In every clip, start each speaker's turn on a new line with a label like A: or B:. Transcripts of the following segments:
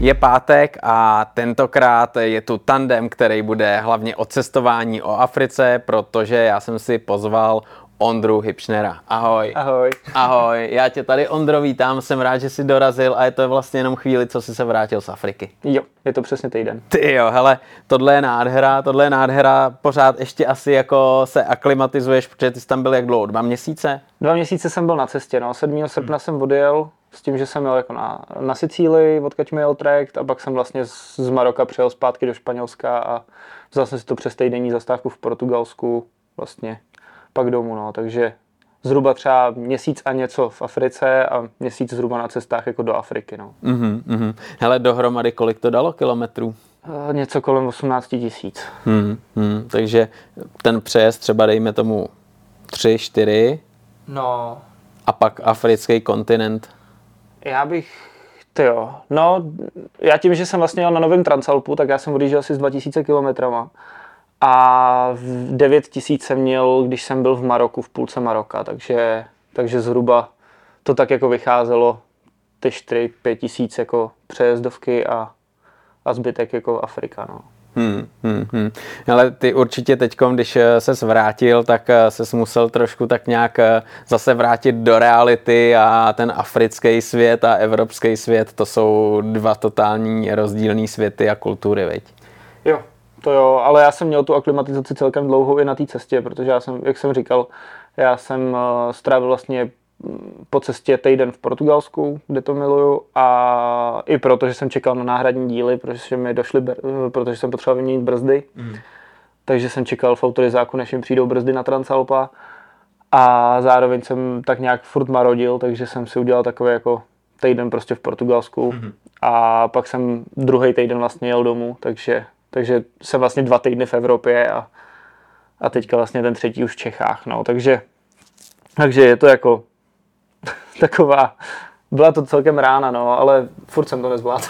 A: Je pátek a tentokrát je tu tandem, který bude hlavně o cestování o Africe, protože já jsem si pozval Ondru Hipšnera. Ahoj.
B: Ahoj.
A: Ahoj, já tě tady Ondro vítám, jsem rád, že jsi dorazil a je to vlastně jenom chvíli, co jsi se vrátil z Afriky.
B: Jo, je to přesně týden.
A: Ty jo, hele, tohle je nádhera, tohle je nádhera, pořád ještě asi jako se aklimatizuješ, protože ty jsi tam byl jak dlouho, dva měsíce?
B: Dva měsíce jsem byl na cestě, no, 7. srpna hmm. jsem odjel, s tím, že jsem jel jako na, na Sicílii, odkaď mi jel trajekt a pak jsem vlastně z, z Maroka přijel zpátky do Španělska a vzal jsem si to přes týdenní zastávku v Portugalsku vlastně pak domů, no, takže zhruba třeba měsíc a něco v Africe a měsíc zhruba na cestách jako do Afriky, no.
A: Mhm, mhm. Hele, dohromady kolik to dalo kilometrů?
B: E, něco kolem 18 tisíc.
A: Mhm, mhm. Takže ten přejezd třeba dejme tomu 3, 4
B: No,
A: a pak africký kontinent.
B: Já bych, ty jo, no, já tím, že jsem vlastně jel na novém Transalpu, tak já jsem odjížděl asi s 2000 kilometrama. A v 9000 jsem měl, když jsem byl v Maroku, v půlce Maroka, takže, takže zhruba to tak jako vycházelo ty 4-5 tisíc jako přejezdovky a, a zbytek jako Afrika, no.
A: Hmm, hmm, hmm. Ale ty určitě teď, když se vrátil, tak se musel trošku tak nějak zase vrátit do reality a ten africký svět a evropský svět, to jsou dva totální rozdílné světy a kultury, veď?
B: Jo, to jo, ale já jsem měl tu aklimatizaci celkem dlouhou i na té cestě, protože já jsem, jak jsem říkal, já jsem strávil vlastně po cestě týden v Portugalsku, kde to miluju a i proto, že jsem čekal na náhradní díly, protože mi došly, protože jsem potřeboval vyměnit brzdy. Mm. Takže jsem čekal v autorizáku, než mi přijdou brzdy na Transalpa a zároveň jsem tak nějak furt marodil, takže jsem si udělal takový jako týden prostě v Portugalsku mm. a pak jsem druhý týden vlastně jel domů, takže, takže jsem vlastně dva týdny v Evropě a, a teďka vlastně ten třetí už v Čechách, no, takže takže je to jako taková, byla to celkem rána, no, ale furt jsem to nezvládl.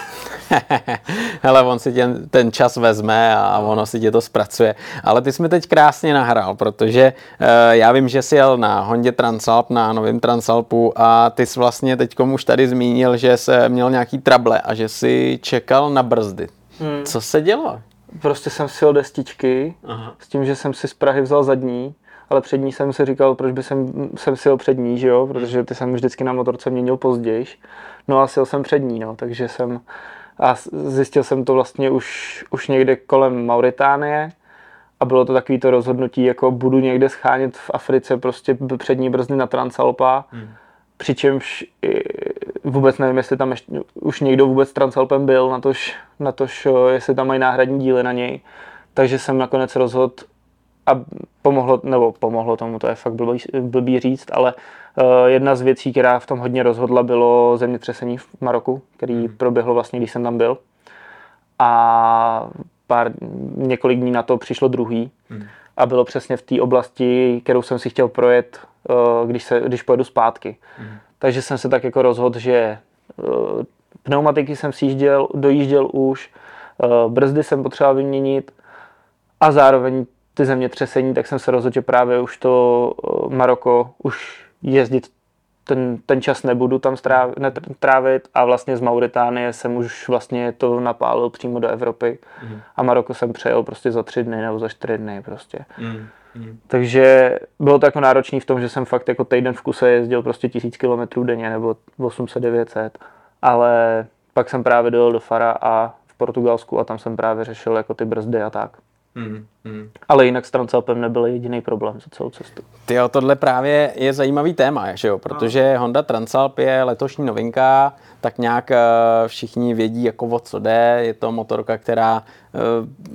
A: Hele, on si tě, ten čas vezme a ono si tě to zpracuje. Ale ty jsi mi teď krásně nahrál, protože uh, já vím, že jsi jel na Hondě Transalp, na novém Transalpu a ty jsi vlastně teď už tady zmínil, že jsi měl nějaký trable a že jsi čekal na brzdy. Hmm. Co se dělo?
B: Prostě jsem si destičky Aha. s tím, že jsem si z Prahy vzal zadní ale přední jsem si říkal, proč by jsem, jsem si přední, že jo, protože ty jsem vždycky na motorce měnil později. No a sil jsem přední, no, takže jsem a zjistil jsem to vlastně už, už někde kolem Mauritánie a bylo to takový to rozhodnutí, jako budu někde schánět v Africe prostě přední brzdy na Transalpa, hmm. Přičemž vůbec nevím, jestli tam ještě, už někdo vůbec Transalpem byl, na tož, na tož, jestli tam mají náhradní díly na něj. Takže jsem nakonec rozhodl a pomohlo, nebo pomohlo tomu, to je fakt blbý, blbý říct, ale uh, jedna z věcí, která v tom hodně rozhodla, bylo zemětřesení v Maroku, který hmm. proběhlo vlastně, když jsem tam byl. A pár, několik dní na to přišlo druhý. Hmm. A bylo přesně v té oblasti, kterou jsem si chtěl projet, uh, když, se, když pojedu zpátky. Hmm. Takže jsem se tak jako rozhodl, že uh, pneumatiky jsem sjížděl, dojížděl už, uh, brzdy jsem potřeboval vyměnit a zároveň ty zemětřesení, tak jsem se rozhodl, že právě už to eh, Maroko už jezdit ten, ten čas nebudu tam trávit a vlastně z Mauritánie jsem už vlastně to napálil přímo do Evropy mm. a Maroko jsem přejel prostě za tři dny nebo za čtyři dny prostě. Mm. Mm. Takže bylo to jako náročný v tom, že jsem fakt jako týden v kuse jezdil prostě tisíc kilometrů denně nebo 800-900, ale pak jsem právě dojel do Fara a v Portugalsku a tam jsem právě řešil jako ty brzdy a tak. Mm, mm. Ale jinak s Transalpem nebyl jediný problém za celou cestu.
A: Ty jo, tohle právě je zajímavý téma, že jo? protože no. Honda Transalp je letošní novinka, tak nějak eh, všichni vědí, jako o co jde. Je to motorka, která eh,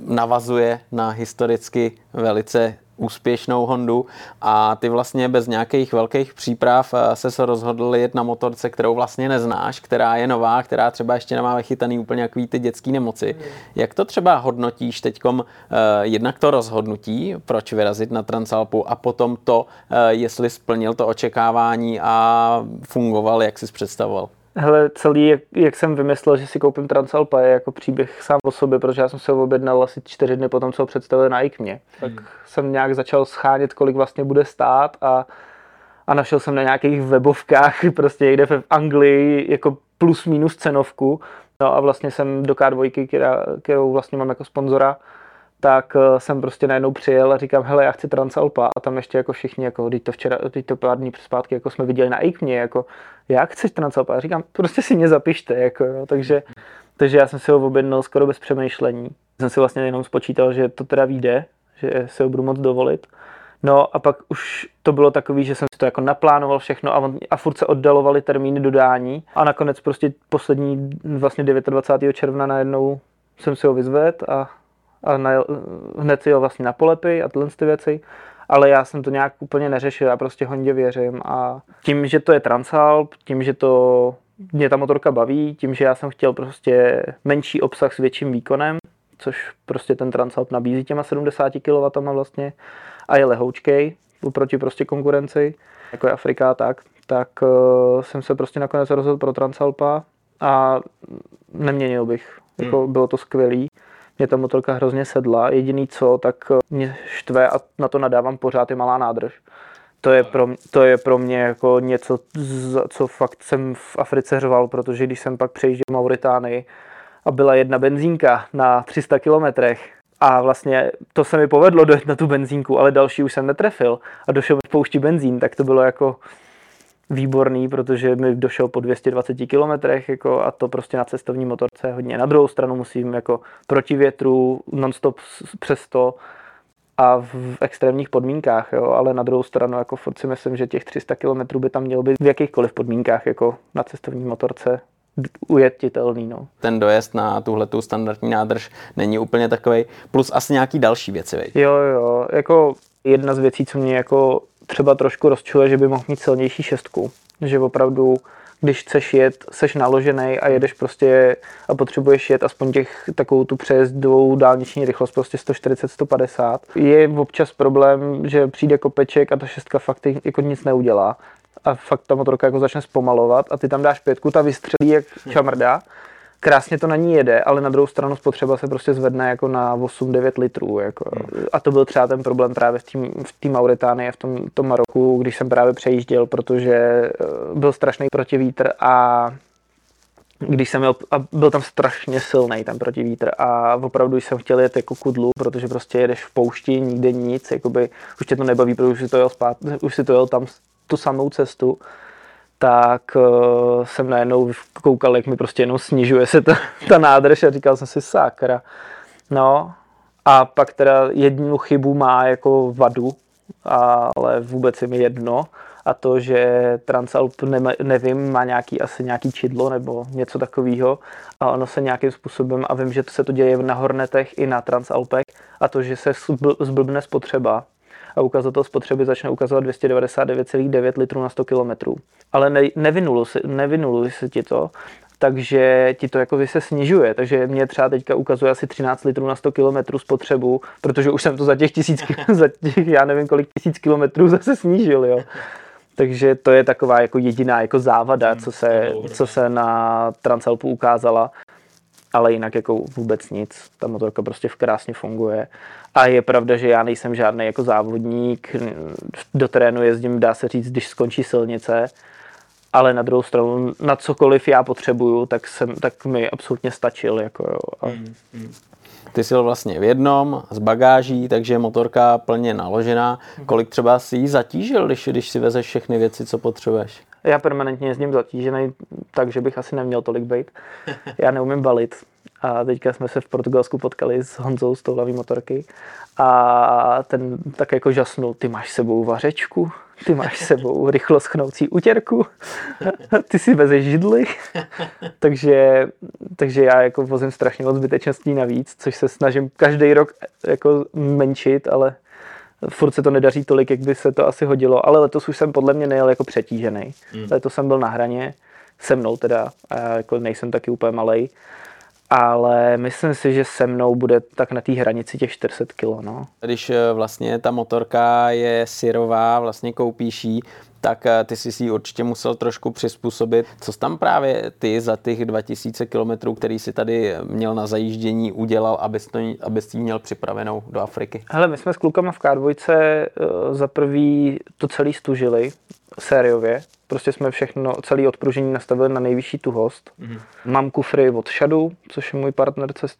A: navazuje na historicky velice úspěšnou Hondu a ty vlastně bez nějakých velkých příprav eh, se se rozhodl jet na motorce, kterou vlastně neznáš, která je nová, která třeba ještě nemá vychytaný úplně jaký ty dětské nemoci. Jak to třeba hodnotíš teďkom uh, jednak to rozhodnutí, proč vyrazit na Transalpu a potom to, uh, jestli splnil to očekávání a fungoval, jak jsi představoval?
B: Hele, celý, jak, jak jsem vymyslel, že si koupím Transalpa, je jako příběh sám o sobě, protože já jsem se ho objednal asi čtyři dny potom, co ho představili na IKMě. Tak hmm. jsem nějak začal schánět, kolik vlastně bude stát a, a našel jsem na nějakých webovkách prostě jde v Anglii jako plus minus cenovku No a vlastně jsem do K2, která, kterou vlastně mám jako sponzora, tak eh, jsem prostě najednou přijel a říkám, hele, já chci Transalpa a tam ještě jako všichni, jako, teď to včera, teď to pár dní zpátky, jako jsme viděli na IKMě, jako, jak chceš Transalpa? A říkám, prostě si mě zapište, jako, jo, takže, takže já jsem si ho objednal skoro bez přemýšlení. Jsem si vlastně jenom spočítal, že to teda vyjde, že si ho budu moc dovolit. No a pak už to bylo takový, že jsem si to jako naplánoval všechno a, on, a furt se oddalovali termíny dodání a nakonec prostě poslední vlastně 29. června najednou jsem si ho vyzvedl a a na, hned si jel vlastně na polepy a tyhle ty věci, ale já jsem to nějak úplně neřešil, já prostě Hondě věřím a tím, že to je Transalp, tím, že to mě ta motorka baví, tím, že já jsem chtěl prostě menší obsah s větším výkonem, což prostě ten Transalp nabízí těma 70 kW vlastně a je lehoučkej oproti prostě konkurenci, jako je Afrika tak, tak uh, jsem se prostě nakonec rozhodl pro Transalpa a neměnil bych. Jako hmm. Bylo to skvělý mě ta motorka hrozně sedla. Jediný co, tak eh, mě štve a na to nadávám pořád je malá nádrž. To je, pro, to je pro mě jako něco, co fakt jsem v Africe řval, protože když jsem pak přejížděl v Mauritánii a byla jedna benzínka na 300 kilometrech a vlastně to se mi povedlo dojet na tu benzínku, ale další už jsem netrefil a došel mi poušti benzín, tak to bylo jako výborný, protože mi došel po 220 km jako, a to prostě na cestovní motorce hodně. Na druhou stranu musím jako proti větru, nonstop přes to a v extrémních podmínkách, jo, ale na druhou stranu jako furt si myslím, že těch 300 km by tam mělo být v jakýchkoliv podmínkách jako na cestovní motorce ujetitelný. No.
A: Ten dojezd na tuhle tu standardní nádrž není úplně takový, plus asi nějaký další věci. Veď?
B: Jo, jo, jako jedna z věcí, co mě jako třeba trošku rozčuje, že by mohl mít silnější šestku. Že opravdu, když chceš jet, seš naložený a jedeš prostě a potřebuješ jet aspoň těch takovou tu přejezdovou dálniční rychlost, prostě 140-150. Je občas problém, že přijde kopeček a ta šestka fakt jako nic neudělá a fakt ta motorka jako začne zpomalovat a ty tam dáš pětku, ta vystřelí jak čamrda krásně to na ní jede, ale na druhou stranu spotřeba se prostě zvedne jako na 8-9 litrů. Jako. Hmm. A to byl třeba ten problém právě v té v Mauritánii, v tom, tom Maroku, když jsem právě přejížděl, protože eh, byl strašný protivítr a když jsem měl, a byl tam strašně silný ten protivítr a opravdu jsem chtěl jet jako kudlu, protože prostě jedeš v poušti, nikde nic, jakoby, už tě to nebaví, protože už si to jel, spát, už si to jel tam tu samou cestu tak uh, jsem najednou koukal, jak mi prostě jenom snižuje se ta, ta nádrž a říkal jsem si sakra. No a pak teda jednu chybu má jako vadu, ale vůbec je mi jedno a to, že Transalp ne, nevím, má nějaký asi nějaký čidlo nebo něco takového a ono se nějakým způsobem, a vím, že to se to děje na Hornetech i na Transalpech a to, že se zblbne spotřeba, a ukazatel spotřeby začne ukazovat 299,9 litrů na 100 km. Ale ne, nevinulu, se, se ti to, takže ti to jako se snižuje. Takže mě třeba teďka ukazuje asi 13 litrů na 100 km spotřebu, protože už jsem to za těch tisíc, za těch já nevím kolik tisíc kilometrů zase snížil, jo. Takže to je taková jako jediná jako závada, co se, co se na Transalpu ukázala ale jinak jako vůbec nic. Ta motorka prostě v krásně funguje. A je pravda, že já nejsem žádný jako závodník, do terénu jezdím, dá se říct, když skončí silnice, ale na druhou stranu, na cokoliv já potřebuju, tak, jsem, tak mi absolutně stačil. Jako, jo. A... Mm,
A: mm. Ty jsi vlastně v jednom s bagáží, takže je motorka plně naložená. Kolik třeba si ji zatížil, když, když si vezeš všechny věci, co potřebuješ?
B: Já permanentně jezdím zatížený, takže bych asi neměl tolik být. Já neumím balit. A teďka jsme se v Portugalsku potkali s Honzou z touhlavý motorky a ten tak jako žasnul, ty máš sebou vařečku, ty máš sebou rychlo schnoucí utěrku, ty si vezeš židly, takže, takže já jako vozím strašně moc zbytečností navíc, což se snažím každý rok jako menšit, ale furt se to nedaří tolik, jak by se to asi hodilo, ale letos už jsem podle mě nejel jako přetížený. Hmm. Letos jsem byl na hraně, se mnou teda, a jako nejsem taky úplně malej, ale myslím si, že se mnou bude tak na té hranici těch 400 kg. No.
A: Když eh, vlastně ta motorka je syrová, vlastně koupíš jí, tak eh, ty jsi si ji určitě musel trošku přizpůsobit. Co jsi tam právě ty za těch 2000 km, který si tady měl na zajíždění, udělal, abys, to, abys ji měl připravenou do Afriky?
B: Hele, my jsme s klukama v K2 uh, za prvý to celý stužili sériově, Prostě jsme všechno, celý odpružení nastavili na nejvyšší tuhost. Mm-hmm. Mám kufry od Shadu, což je můj partner cest,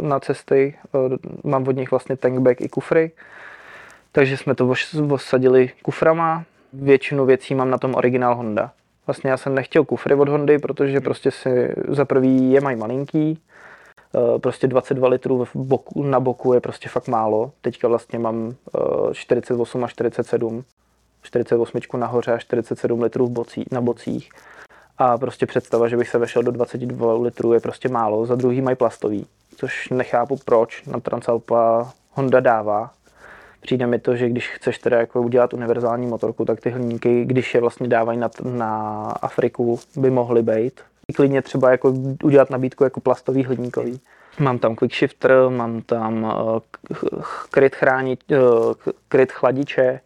B: na cesty. Eh, mám od nich vlastně tankback i kufry. Takže jsme to osadili kuframa. Většinu věcí mám na tom originál Honda. Vlastně já jsem nechtěl kufry od Hondy, protože prostě si za prvý je mají malinký, eh, prostě 22 litrů v boku, na boku je prostě fakt málo. Teďka vlastně mám 48 a 47 48 nahoře a 47 litrů v bocí, na bocích. A prostě představa, že bych se vešel do 22 litrů je prostě málo. Za druhý mají plastový, což nechápu proč na Transalpa Honda dává. Přijde mi to, že když chceš teda jako udělat univerzální motorku, tak ty hliníky, když je vlastně dávají na, na Afriku, by mohly být. Klidně třeba jako udělat nabídku jako plastový hliníkový. Mám tam quick shifter, mám tam uh, kryt, chránit, uh, kryt chladiče,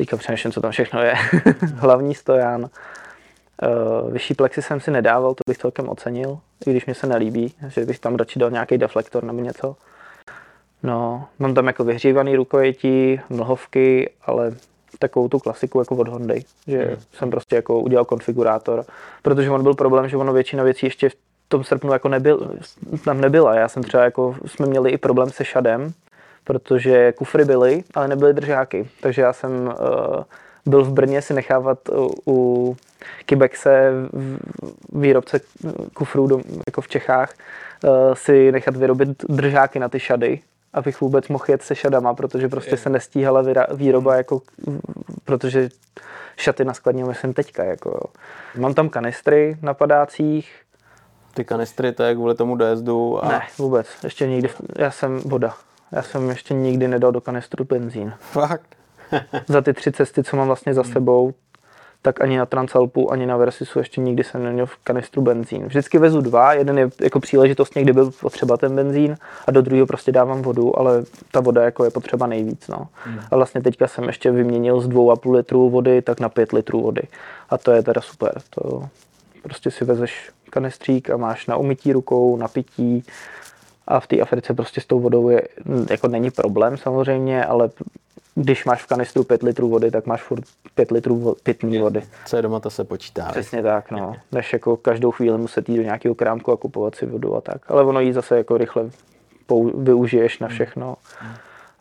B: Teďka přemýšlím, co tam všechno je. Hlavní stojan. Uh, vyšší plexy jsem si nedával, to bych celkem ocenil, i když mi se nelíbí, že bych tam radši dal nějaký deflektor nebo něco. No, mám tam jako vyhřívaný rukojetí, mlhovky, ale takovou tu klasiku jako od Hondy, že hmm. jsem prostě jako udělal konfigurátor, protože on byl problém, že ono většina věcí ještě v tom srpnu jako nebyl, tam nebyla. Já jsem třeba jako, jsme měli i problém se šadem, protože kufry byly, ale nebyly držáky. Takže já jsem uh, byl v Brně si nechávat u, u Kibexe výrobce kufrů do, jako v Čechách uh, si nechat vyrobit držáky na ty šady, abych vůbec mohl jet se šadama, protože prostě se nestíhala výroba, jako, protože šaty na skladní myslím teďka. Jako, jo. Mám tam kanistry na padácích.
A: Ty kanistry, to je kvůli tomu dojezdu?
B: A... Ne, vůbec. Ještě nikdy. Já jsem voda. Já jsem ještě nikdy nedal do kanistru benzín.
A: Fakt?
B: za ty tři cesty, co mám vlastně za sebou, tak ani na Transalpu, ani na Versisu ještě nikdy jsem neměl v kanistru benzín. Vždycky vezu dva, jeden je jako příležitost někdy byl potřeba ten benzín a do druhého prostě dávám vodu, ale ta voda jako je potřeba nejvíc. No. Hmm. A vlastně teďka jsem ještě vyměnil z 2,5 litrů vody tak na 5 litrů vody. A to je teda super. To prostě si vezeš kanistřík a máš na umytí rukou, na pití, a v té Africe prostě s tou vodou je, jako není problém samozřejmě, ale když máš v kanistru 5 litrů vody, tak máš furt 5 litrů pitné vody.
A: Co je doma, to se počítá.
B: Přesně tak, no. Než jako každou chvíli muset jít do nějakého krámku a kupovat si vodu a tak. Ale ono jí zase jako rychle využiješ na všechno.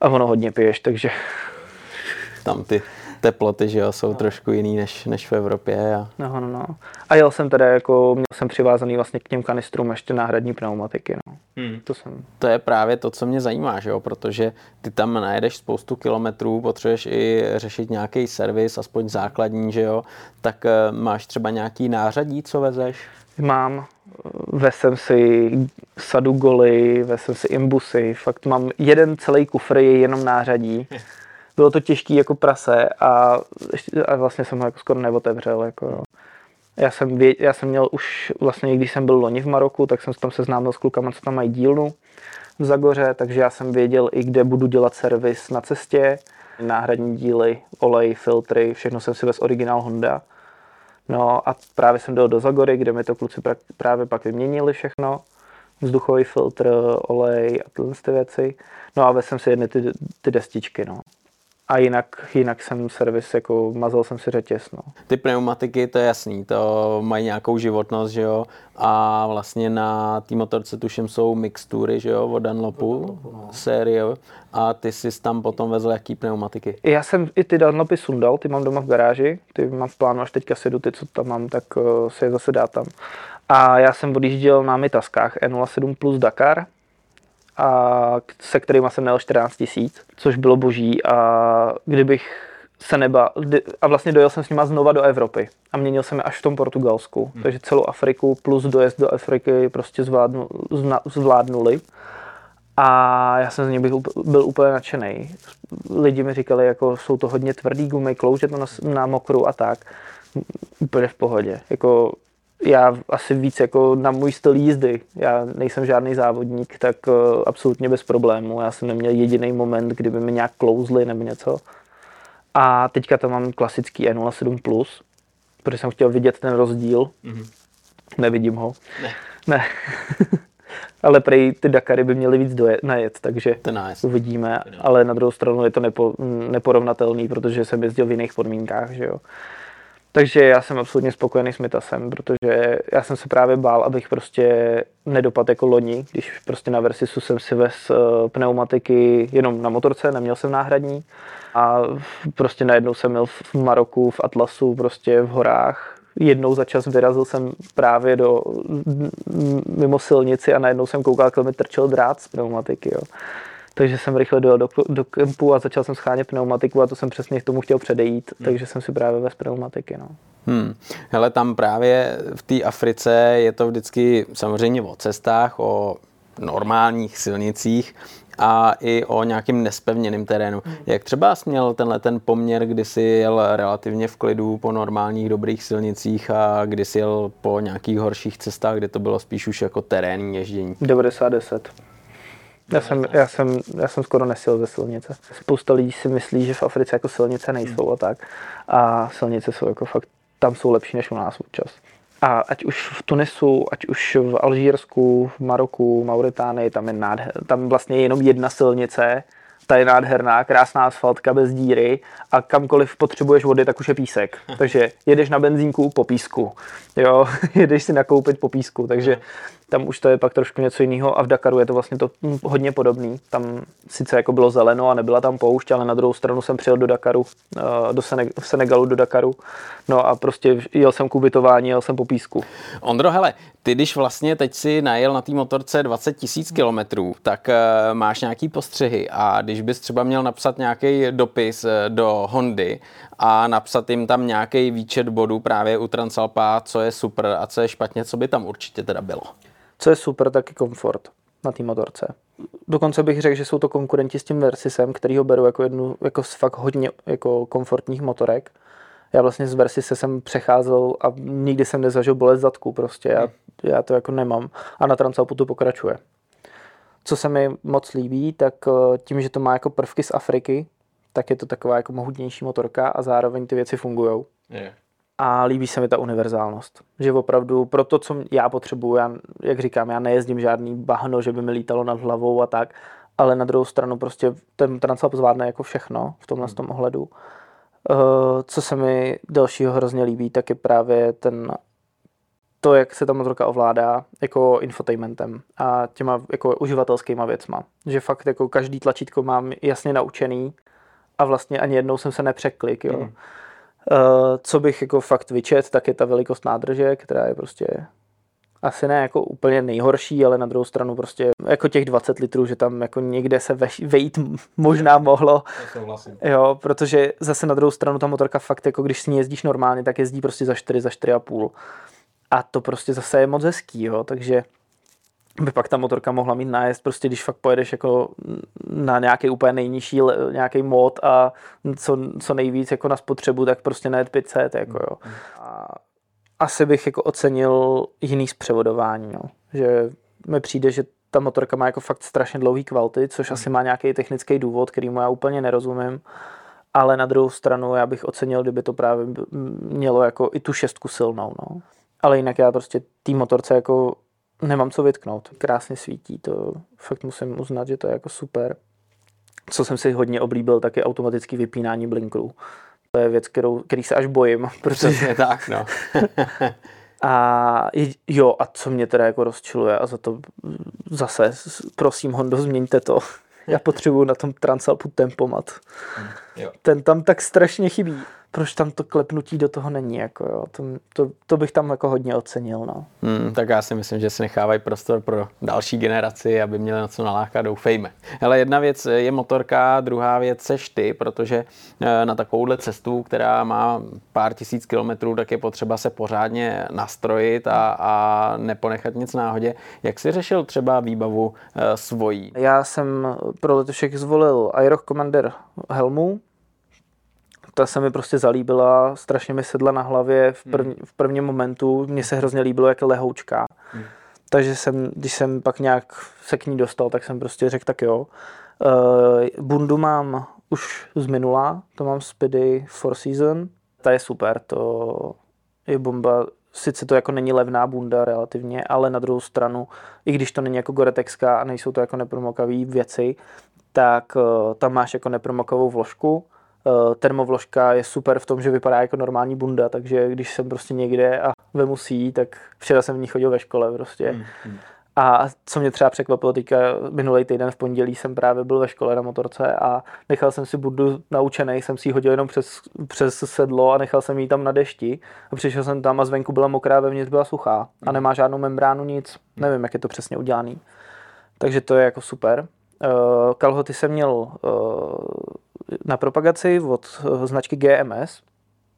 B: A ono hodně piješ, takže...
A: Tam ty teploty, že jo, jsou no. trošku jiný než, než v Evropě. A...
B: No, no, no. A jel jsem teda jako, měl jsem přivázaný vlastně k těm kanistrům ještě náhradní pneumatiky, no. Hmm. To, jsem...
A: to je právě to, co mě zajímá, že jo, protože ty tam najedeš spoustu kilometrů, potřebuješ i řešit nějaký servis, aspoň základní, že jo, tak uh, máš třeba nějaký nářadí, co vezeš?
B: Mám, vezem si sadu goly, vezem si imbusy, fakt mám jeden celý kufr je jenom nářadí. bylo to těžký jako prase a, a vlastně jsem ho jako skoro neotevřel. Jako, jo. Já jsem, vě, já jsem měl už, vlastně když jsem byl loni v Maroku, tak jsem se tam seznámil s klukama, co tam mají dílnu v Zagoře, takže já jsem věděl i kde budu dělat servis na cestě, náhradní díly, olej, filtry, všechno jsem si vez originál Honda. No a právě jsem dal do Zagory, kde mi to kluci právě pak vyměnili všechno. Vzduchový filtr, olej a tyhle ty věci. No a vezl jsem si jedny ty, ty destičky, no a jinak, jinak jsem servis, jako mazal jsem si řetěz. No.
A: Ty pneumatiky, to je jasný, to mají nějakou životnost, že jo, a vlastně na té motorce tuším jsou mixtury, že jo, od Dunlopu, no. série, a ty jsi tam potom vezl jaký pneumatiky?
B: Já jsem i ty Dunlopy sundal, ty mám doma v garáži, ty mám v plánu, až teďka sedu ty, co tam mám, tak uh, si je zase dá tam. A já jsem odjížděl na Mitaskách E07 plus Dakar, a se kterými jsem měl 14 tisíc, což bylo boží a kdybych se neba, a vlastně dojel jsem s nima znova do Evropy a měnil jsem je až v tom Portugalsku, hmm. takže celou Afriku plus dojezd do Afriky prostě zvládnu, zvládnuli a já jsem z nich byl, byl úplně nadšený. Lidi mi říkali, jako jsou to hodně tvrdý gumy, klouže to na, na mokru a tak. Úplně v pohodě. Jako já asi víc jako na můj styl jízdy. Já nejsem žádný závodník, tak uh, absolutně bez problému. Já jsem neměl jediný moment, kdyby mi nějak klouzli nebo něco. A teďka tam mám klasický E07+, Plus, protože jsem chtěl vidět ten rozdíl. Mm-hmm. Nevidím ho.
A: Ne.
B: ne. Ale prej ty Dakary by měly víc dojet, najet, takže
A: nice.
B: uvidíme. Ale na druhou stranu je to nepo, neporovnatelný, protože jsem jezdil v jiných podmínkách, že jo. Takže já jsem absolutně spokojený s Mitasem, protože já jsem se právě bál, abych prostě nedopadl jako loni, když prostě na Versisu jsem si vez eh, pneumatiky jenom na motorce, neměl jsem náhradní a prostě najednou jsem měl v Maroku, v Atlasu, prostě v horách. Jednou za čas vyrazil jsem právě do mimo silnici a najednou jsem koukal, jak mi trčel drát z pneumatiky. Jo takže jsem rychle dojel do, do kempu a začal jsem schánět pneumatiku a to jsem přesně k tomu chtěl předejít, hmm. takže jsem si právě bez pneumatiky. No.
A: Hmm. Hele, tam právě v té Africe je to vždycky samozřejmě o cestách, o normálních silnicích a i o nějakým nespevněným terénu. Hmm. Jak třeba jsi měl tenhle ten poměr, kdy jsi jel relativně v klidu po normálních dobrých silnicích a kdy jsi jel po nějakých horších cestách, kde to bylo spíš už jako terénní ježdění?
B: 90-10. Já jsem, já, jsem, já jsem skoro nesil ze silnice. Spousta lidí si myslí, že v Africe jako silnice nejsou hmm. a tak. A silnice jsou jako fakt, tam jsou lepší než u nás občas. A ať už v Tunisu, ať už v Alžírsku, v Maroku, Mauritánii, tam je nádher, tam vlastně je jenom jedna silnice, ta je nádherná, krásná asfaltka bez díry a kamkoliv potřebuješ vody, tak už je písek. Takže jedeš na benzínku po písku, jo, jedeš si nakoupit po písku, takže tam už to je pak trošku něco jiného a v Dakaru je to vlastně to hodně podobný. Tam sice jako bylo zeleno a nebyla tam poušť, ale na druhou stranu jsem přijel do Dakaru, eh, do Senegalu do Dakaru, no a prostě jel jsem k ubytování, jel jsem po písku.
A: Ondro, hele, ty když vlastně teď si najel na té motorce 20 tisíc kilometrů, tak uh, máš nějaký postřehy a když bys třeba měl napsat nějaký dopis eh, do Hondy a napsat jim tam nějaký výčet bodů právě u Transalpa, co je super a co je špatně, co by tam určitě teda bylo?
B: Co je super, tak komfort na té motorce. Dokonce bych řekl, že jsou to konkurenti s tím Versisem, který ho beru jako jednu jako z fakt hodně jako komfortních motorek. Já vlastně z Versise jsem přecházel a nikdy jsem nezažil bolest zadku prostě. Já, já to jako nemám. A na Transalpu to pokračuje. Co se mi moc líbí, tak eh, tím, že to má jako prvky z Afriky, tak je to taková jako mohutnější motorka a zároveň ty věci fungují. Yeah a líbí se mi ta univerzálnost. Že opravdu pro to, co já potřebuju, já, jak říkám, já nejezdím žádný bahno, že by mi lítalo nad hlavou a tak, ale na druhou stranu prostě ten Transalp zvládne jako všechno v tomhle hmm. tom ohledu. Uh, co se mi dalšího hrozně líbí, tak je právě ten to, jak se ta motorka ovládá jako infotainmentem a těma jako uživatelskýma věcma. Že fakt jako každý tlačítko mám jasně naučený a vlastně ani jednou jsem se nepřeklik, jo. Hmm. Uh, co bych jako fakt vyčet, tak je ta velikost nádrže, která je prostě asi ne jako úplně nejhorší, ale na druhou stranu prostě jako těch 20 litrů, že tam jako někde se vejít možná mohlo. Jo, protože zase na druhou stranu ta motorka fakt jako když s ní jezdíš normálně, tak jezdí prostě za 4, za 4,5. A to prostě zase je moc hezký, jo, takže by pak ta motorka mohla mít nájezd, prostě když fakt pojedeš jako na nějaký úplně nejnižší nějaký mod a co, co nejvíc jako na spotřebu, tak prostě na 500, jako jo. Mm. A asi bych jako ocenil jiný zpřevodování, no. že mi přijde, že ta motorka má jako fakt strašně dlouhý kvality, což mm. asi má nějaký technický důvod, který mu já úplně nerozumím, ale na druhou stranu já bych ocenil, kdyby to právě mělo jako i tu šestku silnou, no. Ale jinak já prostě té motorce jako nemám co vytknout. Krásně svítí, to fakt musím uznat, že to je jako super. Co jsem si hodně oblíbil, tak je automatický vypínání blinkerů. To je věc, kterou, který se až bojím.
A: Protože... tak, no.
B: a jo, a co mě teda jako rozčiluje a za to zase prosím Hondo, změňte to. Já potřebuju na tom Transalpu tempomat. Ten tam tak strašně chybí proč tam to klepnutí do toho není, jako jo. To, to, to bych tam jako hodně ocenil, no.
A: Hmm, tak já si myslím, že si nechávají prostor pro další generaci, aby měli na co nalákat, doufejme. Ale jedna věc je motorka, druhá věc seš ty, protože eh, na takovouhle cestu, která má pár tisíc kilometrů, tak je potřeba se pořádně nastrojit a, a neponechat nic náhodě. Jak jsi řešil třeba výbavu e, svojí?
B: Já jsem pro letošek zvolil Aeroch Commander helmu, ta se mi prostě zalíbila, strašně mi sedla na hlavě v, prv, v prvním momentu, mně se hrozně líbilo, jak je lehoučká. Hmm. Takže jsem, když jsem pak nějak se k ní dostal, tak jsem prostě řekl, tak jo. Uh, bundu mám už z minula, to mám Speedy Four Season, ta je super, to je bomba, sice to jako není levná bunda relativně, ale na druhou stranu, i když to není jako goretexka a nejsou to jako nepromokavé věci, tak uh, tam máš jako nepromokovou vložku, termovložka je super v tom, že vypadá jako normální bunda, takže když jsem prostě někde a vemu si tak včera jsem v ní chodil ve škole prostě. Mm, mm. A co mě třeba překvapilo, teďka minulý týden v pondělí jsem právě byl ve škole na motorce a nechal jsem si budu naučený, jsem si ji hodil jenom přes, přes sedlo a nechal jsem ji tam na dešti. A přišel jsem tam a zvenku byla mokrá, vevnitř byla suchá a nemá žádnou membránu, nic. Nevím, jak je to přesně udělaný. Takže to je jako super. Uh, kalhoty jsem měl uh, na propagaci od uh, značky GMS,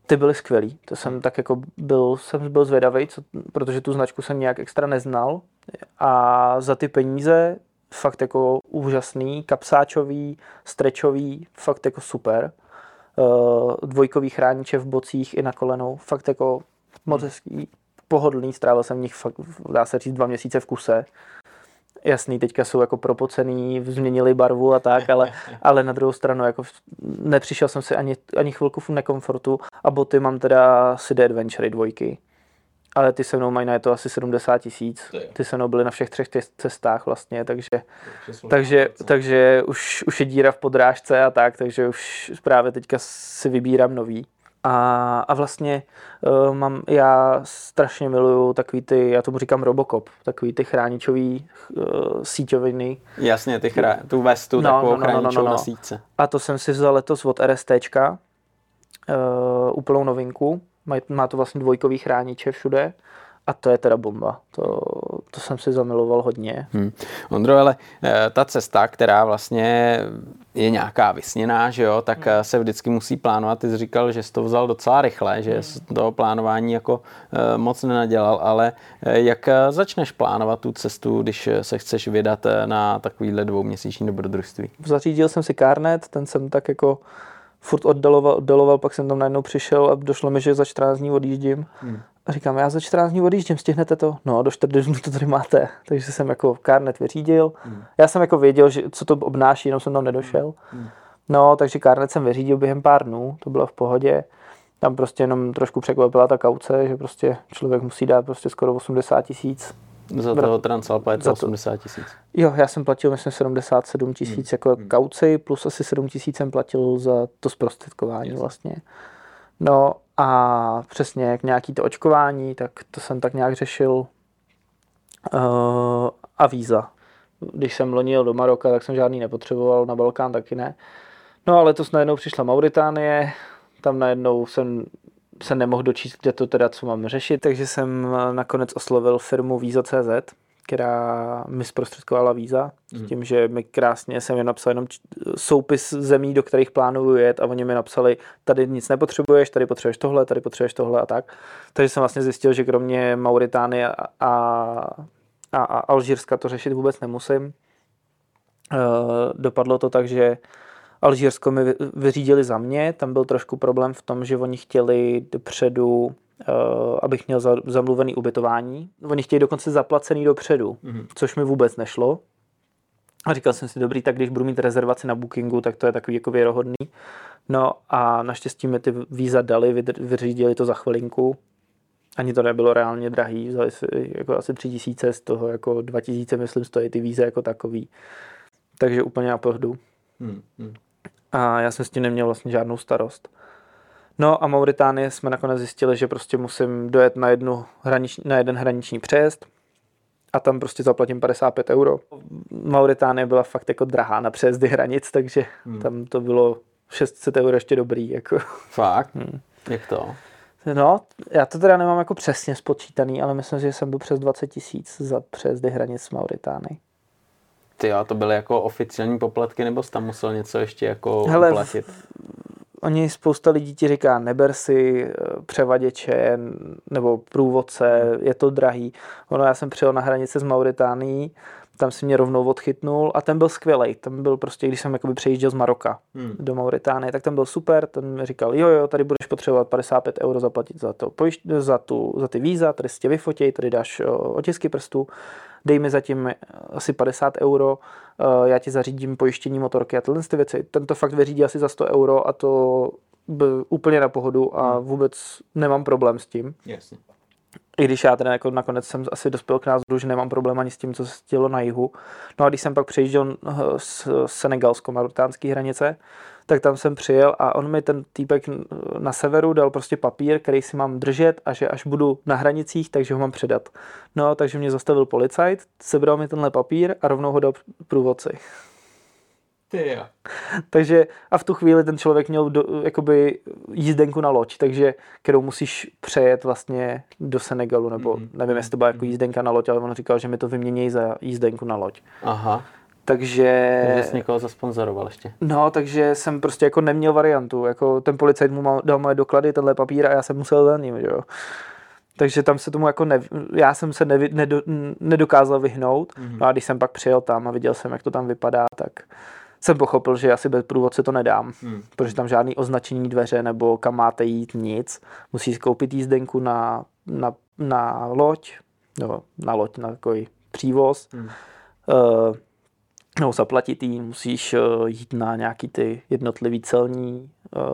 B: ty byly skvělý. To jsem tak jako byl, jsem byl zvědavý, co, protože tu značku jsem nějak extra neznal a za ty peníze fakt jako úžasný, kapsáčový, strečový, fakt jako super. Uh, dvojkový chrániče v bocích i na kolenou, fakt jako moc hezký, pohodlný, strávil jsem v nich fakt, dá se říct, dva měsíce v kuse. Jasný, teďka jsou jako propocený, změnili barvu a tak, ale, ale na druhou stranu jako nepřišel jsem si ani, ani chvilku v nekomfortu a boty mám teda City Adventure dvojky. Ale ty se mnou mají na je to asi 70 tisíc. Ty se mnou byly na všech třech cestách vlastně, takže, takže, takže už, už je díra v podrážce a tak, takže už právě teďka si vybírám nový. A, a vlastně uh, mám, já strašně miluju takový ty, já tomu říkám Robocop, takový ty chráničový uh, síťoviny.
A: Jasně, ty chrá, tu vestu, no, takovou no, no, chráničovou no, no, no. na síťce.
B: A to jsem si vzal letos od RSTčka, uh, úplnou novinku. Má, má to vlastně dvojkový chrániče všude. A to je teda bomba. To, to jsem si zamiloval hodně. Hmm.
A: Ondro, ale eh, ta cesta, která vlastně je nějaká vysněná, že jo, tak hmm. se vždycky musí plánovat. Ty jsi říkal, že jsi to vzal docela rychle, že hmm. toho plánování jako eh, moc nenadělal, ale eh, jak začneš plánovat tu cestu, když se chceš vydat na takovýhle dvouměsíční dobrodružství?
B: Zařídil jsem si kárnet, ten jsem tak jako furt oddaloval, oddaloval, pak jsem tam najednou přišel a došlo mi, že za 14 dní odjíždím. Hmm. A říkám, já za 14 dní odjíždím, stihnete to? No, do 4 dnů to tady máte. Takže jsem jako Carnet vyřídil. Hmm. Já jsem jako věděl, že, co to obnáší, jenom jsem tam nedošel. Hmm. No, takže Carnet jsem vyřídil během pár dnů, to bylo v pohodě. Tam prostě jenom trošku překvapila ta kauce, že prostě člověk musí dát prostě skoro 80 tisíc
A: za toho Transalpa je to 80 tisíc.
B: Jo, já jsem platil myslím 77 tisíc hmm. jako hmm. kauci, plus asi 7 tisíc jsem platil za to zprostředkování yes. vlastně. No a přesně jak nějaký to očkování, tak to jsem tak nějak řešil. Uh, a víza. Když jsem loni jel do Maroka, tak jsem žádný nepotřeboval, na Balkán taky ne. No ale letos najednou přišla Mauritánie, tam najednou jsem se nemohl dočíst, kde to teda co mám řešit, takže jsem nakonec oslovil firmu Visa.cz, která mi zprostředkovala víza, mm. s tím, že mi krásně jsem je napsal jenom soupis zemí, do kterých plánuju jet a oni mi napsali, tady nic nepotřebuješ, tady potřebuješ tohle, tady potřebuješ tohle a tak. Takže jsem vlastně zjistil, že kromě Mauritánie a, a, a Alžírska to řešit vůbec nemusím. Uh, dopadlo to tak, že Alžírsko mi vyřídili za mě, tam byl trošku problém v tom, že oni chtěli dopředu abych měl za, zamluvený ubytování. Oni chtějí dokonce zaplacený dopředu, mm-hmm. což mi vůbec nešlo. A říkal jsem si, dobrý, tak když budu mít rezervaci na bookingu, tak to je takový jako věrohodný. No a naštěstí mi ty víza dali, vyřídili to za chvilinku. Ani to nebylo reálně drahý, vzali si jako asi tři tisíce, z toho jako dva tisíce, myslím, stojí ty víze jako takový. Takže úplně na pohdu. Mm-hmm. A já jsem s tím neměl vlastně žádnou starost. No a Mauritánie jsme nakonec zjistili, že prostě musím dojet na, jednu hranič, na jeden hraniční přejezd a tam prostě zaplatím 55 euro. Mauritánie byla fakt jako drahá na přejezdy hranic, takže hmm. tam to bylo 600 euro ještě dobrý. Jako.
A: Fakt? Hmm. Jak to?
B: No, já to teda nemám jako přesně spočítaný, ale myslím, že jsem byl přes 20 tisíc za přejezdy hranic s Mauritány.
A: Ty jo, to byly jako oficiální poplatky, nebo jsi tam musel něco ještě jako Hele, platit? V,
B: oni spousta lidí ti říká, neber si eh, převaděče nebo průvodce, hmm. je to drahý. Ono, já jsem přijel na hranice s Mauritánií, tam si mě rovnou odchytnul a ten byl skvělý. Tam byl prostě, když jsem jakoby přejížděl z Maroka hmm. do Mauritánie, tak tam byl super. Ten mi říkal, jo, jo, tady budeš potřebovat 55 euro zaplatit za, to, za, tu, za ty víza, tady si tě vyfotí, tady dáš otisky prstů dej mi zatím eh, asi 50 euro, eh, já ti zařídím pojištění motorky a tyhle ty věci. Ten to fakt vyřídí asi za 100 euro a to byl úplně na pohodu a hmm. vůbec nemám problém s tím.
A: Jasně.
B: I když já teda jako nakonec jsem asi dospěl k názoru, že nemám problém ani s tím, co se dělo na jihu. No a když jsem pak přejížděl z eh, senegalsko-marutánské hranice, tak tam jsem přijel a on mi ten týpek na severu dal prostě papír, který si mám držet a že až budu na hranicích, takže ho mám předat. No, takže mě zastavil policajt, sebral mi tenhle papír a rovnou ho dal průvodci.
A: Ty jo.
B: takže a v tu chvíli ten člověk měl do, jakoby jízdenku na loď, takže kterou musíš přejet vlastně do Senegalu, nebo mm-hmm. nevím, jestli to byla jako jízdenka na loď, ale on říkal, že mi to vymění za jízdenku na loď.
A: Aha.
B: Takže...
A: Takže jsi někoho zasponzoroval ještě.
B: No, takže jsem prostě jako neměl variantu. Jako ten policajt mu mal, dal moje doklady, tenhle papír a já jsem musel za ním, jo. Takže tam se tomu jako ne, já jsem se nevy, nedo, nedokázal vyhnout. Mm-hmm. No a když jsem pak přijel tam a viděl jsem, jak to tam vypadá, tak jsem pochopil, že asi bez průvodce to nedám, hmm. protože tam žádný označení dveře nebo kam máte jít, nic. Musíš koupit jízdenku na, na, na loď, nebo na loď, na takový přívoz. Hmm. Uh, nebo zaplatit jí, musíš uh, jít na nějaký ty jednotlivý celní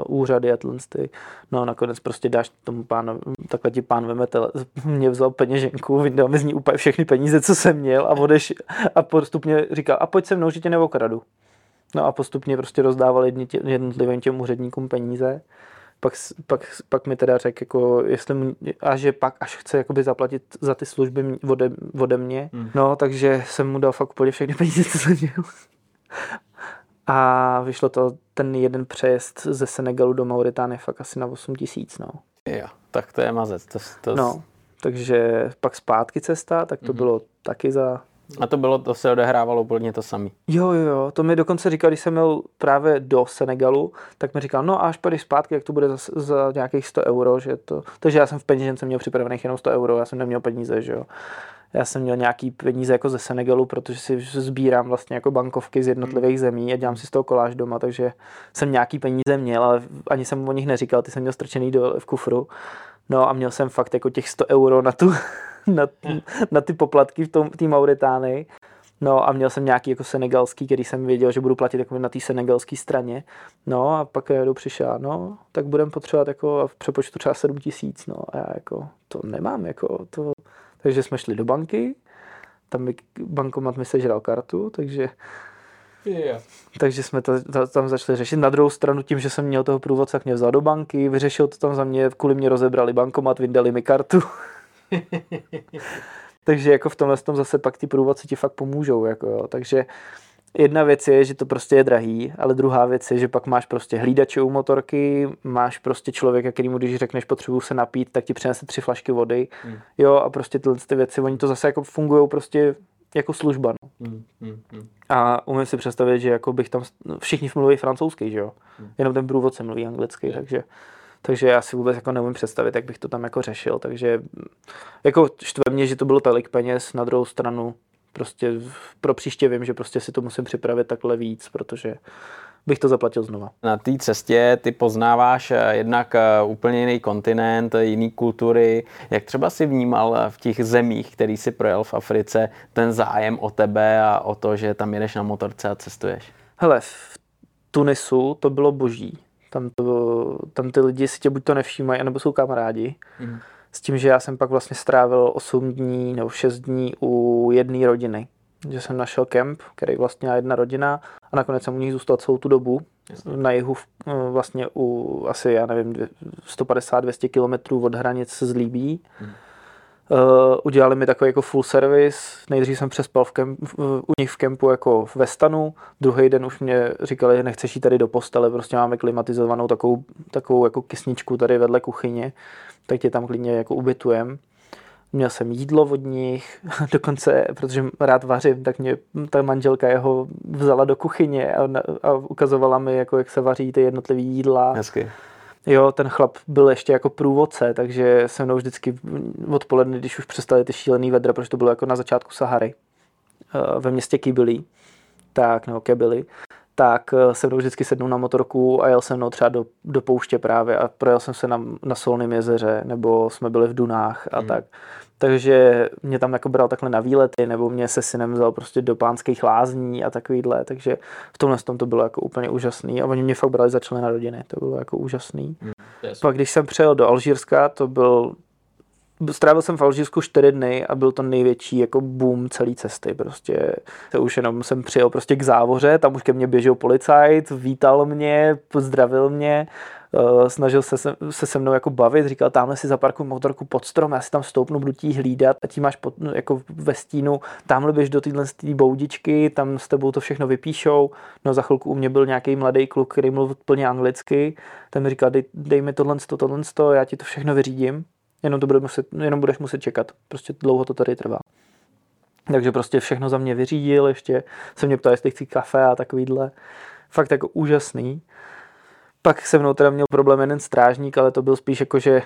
B: uh, úřady a ty. No a nakonec prostě dáš tomu pánu, takhle ti pán vemete, mě vzal peněženku, vydal mi z ní úplně všechny peníze, co jsem měl a odeš a postupně říkal, a pojď se mnou, že tě neokradu. No a postupně prostě rozdávali jednotlivým těm úředníkům peníze. Pak, pak, pak mi teda řekl, jako, jestli mu, a že pak až chce jakoby zaplatit za ty služby ode, ode mě. Hmm. No, takže jsem mu dal fakt úplně všechny peníze, co jsem měl. A vyšlo to ten jeden přejezd ze Senegalu do Mauritánie fakt asi na 8 tisíc, no.
A: Jo, tak to je mazec. To, to...
B: No, takže pak zpátky cesta, tak to mm-hmm. bylo taky za
A: a to bylo, to se odehrávalo úplně to samé.
B: Jo, jo, jo, to mi dokonce říkal, když jsem měl právě do Senegalu, tak mi říkal, no a až půjdeš zpátky, jak to bude za, za nějakých 100 euro, že to, takže já jsem v peněžence měl připravených jenom 100 euro, já jsem neměl peníze, že jo. Já jsem měl nějaký peníze jako ze Senegalu, protože si sbírám vlastně jako bankovky z jednotlivých zemí a dělám si z toho koláž doma, takže jsem nějaký peníze měl, ale ani jsem o nich neříkal, ty jsem měl strčený do, v kufru. No a měl jsem fakt jako těch 100 euro na tu, na, na ty poplatky v té Mauritánii. No a měl jsem nějaký jako senegalský, který jsem věděl, že budu platit jako na té senegalské straně. No a pak jedu přišel, no, tak budem potřebovat jako v přepočtu třeba 7 tisíc, no a já jako to nemám, jako to. Takže jsme šli do banky, tam mi bankomat mi sežral kartu, takže
A: Yeah.
B: Takže jsme to, to tam začali řešit. Na druhou stranu tím, že jsem měl toho průvodce, tak mě vzal do banky, vyřešil to tam za mě, kvůli mě rozebrali bankomat, vydali mi kartu. Takže jako v tomhle tom zase pak ty průvodci ti fakt pomůžou. Jako jo. Takže jedna věc je, že to prostě je drahý, ale druhá věc je, že pak máš prostě hlídače u motorky, máš prostě člověka, který mu, když řekneš potřebuju se napít, tak ti přinese tři flašky vody. Mm. Jo, a prostě tyhle ty věci, oni to zase jako fungují prostě jako služba. No. Mm, mm, mm. A umím si představit, že jako bych tam, všichni mluví francouzsky, že jo? Mm. Jenom ten průvodce mluví anglicky, mm. takže takže já si vůbec jako neumím představit, jak bych to tam jako řešil, takže jako štve mě, že to bylo tolik peněz, na druhou stranu prostě pro příště vím, že prostě si to musím připravit takhle víc, protože bych to zaplatil znova.
A: Na té cestě ty poznáváš eh, jednak eh, úplně jiný kontinent, jiný kultury. Jak třeba si vnímal v těch zemích, který si projel v Africe, ten zájem o tebe a o to, že tam jedeš na motorce a cestuješ?
B: Hele, v Tunisu to bylo boží. Tam, to, tam ty lidi si tě buď to nevšímají, anebo jsou kamarádi. Mm. S tím, že já jsem pak vlastně strávil 8 dní nebo 6 dní u jedné rodiny. Že jsem našel kemp, který vlastně jedna rodina a nakonec jsem u nich zůstal celou tu dobu. Jasně. Na jihu vlastně u asi, já nevím, 150-200 kilometrů od hranic z Líbí. Mm Uh, udělali mi takový jako full service. Nejdřív jsem přespal v kemp, u nich v kempu jako ve stanu. Druhý den už mě říkali, že nechceš jít tady do postele, prostě máme klimatizovanou takovou, takovou jako kysničku tady vedle kuchyně, tak tě tam klidně jako ubytujem. Měl jsem jídlo od nich, dokonce, protože rád vařím, tak mě ta manželka jeho vzala do kuchyně a, a ukazovala mi, jako jak se vaří ty jednotlivé jídla.
A: Hezky.
B: Jo, ten chlap byl ještě jako průvodce, takže se mnou vždycky odpoledne, když už přestali ty šílený vedra, protože to bylo jako na začátku Sahary, eh, ve městě Kibili, tak, nebo Kebili, tak eh, se mnou vždycky sednul na motorku a jel jsem mnou třeba do, do pouště právě a projel jsem se na, na Solném jezeře, nebo jsme byli v Dunách a hmm. tak. Takže mě tam jako bral takhle na výlety, nebo mě se synem vzal prostě do pánských lázní a takovýhle, takže v tomhle tom to bylo jako úplně úžasný a oni mě fakt brali za člena rodiny, to bylo jako úžasný. Hmm, Pak když jsem přejel do Alžírska, to byl strávil jsem v Alžírsku čtyři dny a byl to největší jako boom celé cesty. Prostě to už jenom jsem přijel prostě k závoře, tam už ke mně běžel policajt, vítal mě, pozdravil mě, uh, snažil se, se, se se mnou jako bavit, říkal, tamhle si zaparkuj motorku pod strom, já si tam stoupnu, budu tí hlídat a tím máš pod, no, jako ve stínu, tamhle běž do téhle boudičky, tam s tebou to všechno vypíšou. No za chvilku u mě byl nějaký mladý kluk, který mluvil plně anglicky, ten mi říkal, dej, dej mi tohle, tohle, já ti to všechno vyřídím Jenom, to bude muset, jenom budeš muset čekat. Prostě dlouho to tady trvá. Takže prostě všechno za mě vyřídil, ještě se mě ptal, jestli chci kafe a takovýhle. Fakt jako úžasný. Pak se mnou teda měl problém jeden strážník, ale to byl spíš jako, že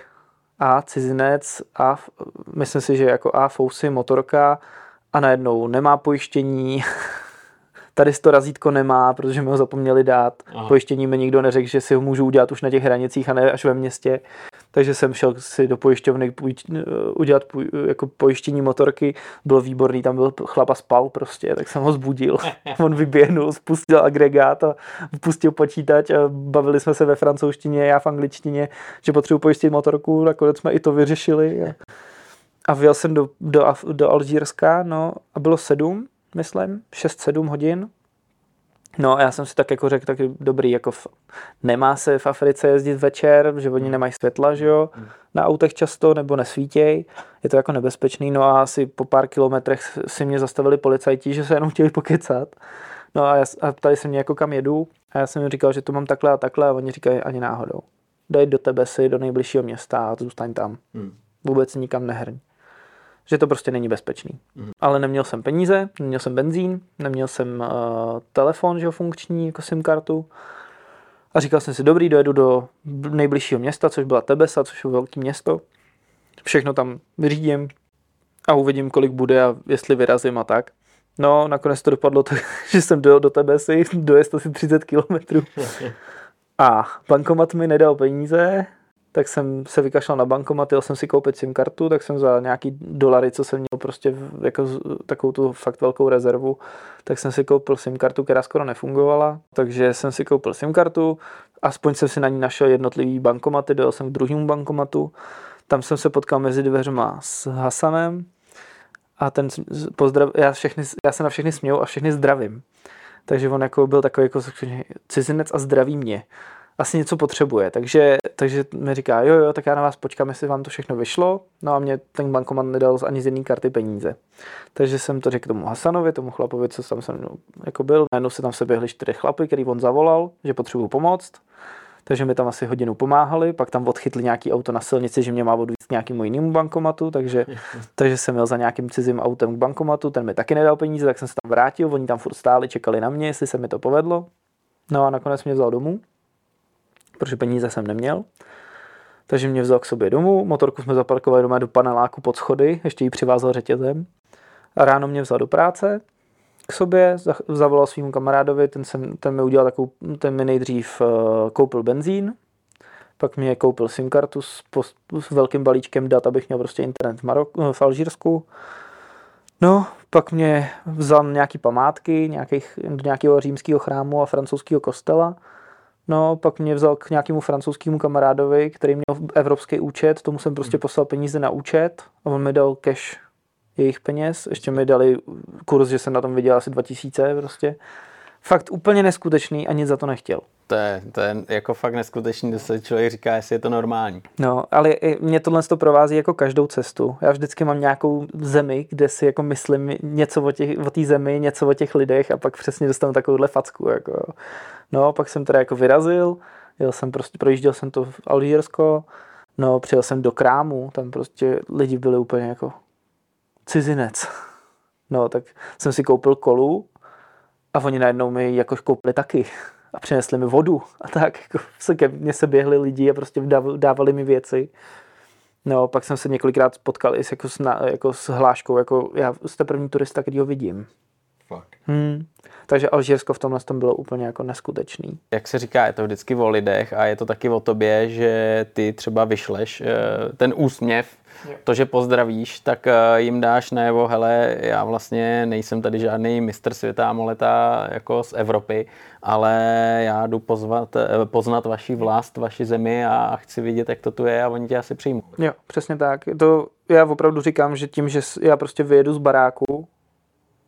B: a cizinec, a myslím si, že jako a fousy, motorka a najednou nemá pojištění, tady to razítko nemá, protože mi ho zapomněli dát. Aha. Pojištění mi nikdo neřekl, že si ho můžu udělat už na těch hranicích a ne až ve městě. Takže jsem šel si do pojišťovny udělat jako pojištění motorky, bylo výborný, tam byl chlapa spal prostě, tak jsem ho zbudil, on vyběhnul, spustil agregát a pustil počítač a bavili jsme se ve francouzštině, já v angličtině, že potřebuji pojistit motorku, nakonec jsme i to vyřešili. A, a vyjel jsem do, do, do Alžírska, no a bylo sedm, myslím, 6-7 hodin No a já jsem si tak jako řekl, tak dobrý, jako v, nemá se v Africe jezdit večer, že oni nemají světla, že jo, na autech často, nebo nesvítěj, je to jako nebezpečný, no a asi po pár kilometrech si mě zastavili policajti, že se jenom chtěli pokecat. No a, já, a ptali se mě jako kam jedu a já jsem jim říkal, že to mám takhle a takhle a oni říkají ani náhodou. Dej do tebe si do nejbližšího města a zůstaň tam. Hmm. Vůbec nikam nehrň že to prostě není bezpečný. Mm. Ale neměl jsem peníze, neměl jsem benzín, neměl jsem uh, telefon, že jo, funkční, jako SIM kartu. A říkal jsem si, dobrý, dojedu do nejbližšího města, což byla Tebesa, což je velké město. Všechno tam vyřídím a uvidím, kolik bude a jestli vyrazím a tak. No, nakonec to dopadlo tak, že jsem dojel do Tebesy, dojezd asi 30 kilometrů. A bankomat mi nedal peníze, tak jsem se vykašlal na bankomat, jel jsem si koupit SIM kartu, tak jsem za nějaký dolary, co jsem měl prostě jako takovou tu fakt velkou rezervu, tak jsem si koupil SIM kartu, která skoro nefungovala, takže jsem si koupil SIM kartu, aspoň jsem si na ní našel jednotlivý bankomaty, dojel jsem k druhému bankomatu, tam jsem se potkal mezi dveřma s Hasanem a ten pozdrav, já, všechny, já se na všechny směju a všechny zdravím. Takže on jako byl takový jako cizinec a zdraví mě asi něco potřebuje. Takže, takže mi říká, jo, jo, tak já na vás počkám, jestli vám to všechno vyšlo. No a mě ten bankomat nedal ani z jedné karty peníze. Takže jsem to řekl tomu Hasanovi, tomu chlapovi, co tam jsem jako byl. Najednou se tam se běhli čtyři chlapy, který on zavolal, že potřebuju pomoct. Takže mi tam asi hodinu pomáhali, pak tam odchytli nějaký auto na silnici, že mě má odvízt k nějakému jinému bankomatu, takže, takže jsem měl za nějakým cizím autem k bankomatu, ten mi taky nedal peníze, tak jsem se tam vrátil, oni tam furt stáli, čekali na mě, jestli se mi to povedlo. No a nakonec mě vzal domů protože peníze jsem neměl. Takže mě vzal k sobě domů, motorku jsme zaparkovali doma do paneláku pod schody, ještě ji přivázal řetězem. A ráno mě vzal do práce k sobě, zavolal svým kamarádovi, ten, jsem, ten mi udělal takovou, ten mi nejdřív uh, koupil benzín, pak mě koupil SIM kartu s, post, s velkým balíčkem dat, abych měl prostě internet v, Marok, v Alžírsku. No, pak mě vzal nějaký památky nějakých, do nějakého římského chrámu a francouzského kostela No, pak mě vzal k nějakému francouzskému kamarádovi, který měl evropský účet, tomu jsem prostě hmm. poslal peníze na účet a on mi dal cash jejich peněz, ještě mi dali kurz, že jsem na tom viděl asi 2000 prostě. Fakt úplně neskutečný a nic za to nechtěl.
A: To je, to je jako fakt neskutečný, že se člověk říká, jestli je to normální.
B: No, ale mě tohle to provází jako každou cestu. Já vždycky mám nějakou zemi, kde si jako myslím něco o té o zemi, něco o těch lidech a pak přesně dostanu takovouhle facku. Jako. No, pak jsem teda jako vyrazil, jel jsem prostě, projížděl jsem to v Alžírsko, no, přijel jsem do krámu, tam prostě lidi byli úplně jako cizinec. No, tak jsem si koupil kolu a oni najednou mi jako koupili taky a přinesli mi vodu a tak. Jako se ke mně se běhli lidi a prostě dávali mi věci. No, pak jsem se několikrát potkal i s, jako, s, jako s hláškou, jako já jste první turista, který ho vidím.
A: Fakt.
B: Hmm. Takže Alžírsko v tomhle tom bylo úplně jako neskutečný.
A: Jak se říká, je to vždycky o lidech a je to taky o tobě, že ty třeba vyšleš eh, ten úsměv, to, že pozdravíš, tak eh, jim dáš najevo, hele, já vlastně nejsem tady žádný mistr světa a moleta jako z Evropy, ale já jdu pozvat, eh, poznat vaši vlast, vaši zemi a chci vidět, jak to tu je a oni tě asi přijmou.
B: Jo, přesně tak. To já opravdu říkám, že tím, že já prostě vyjedu z baráku,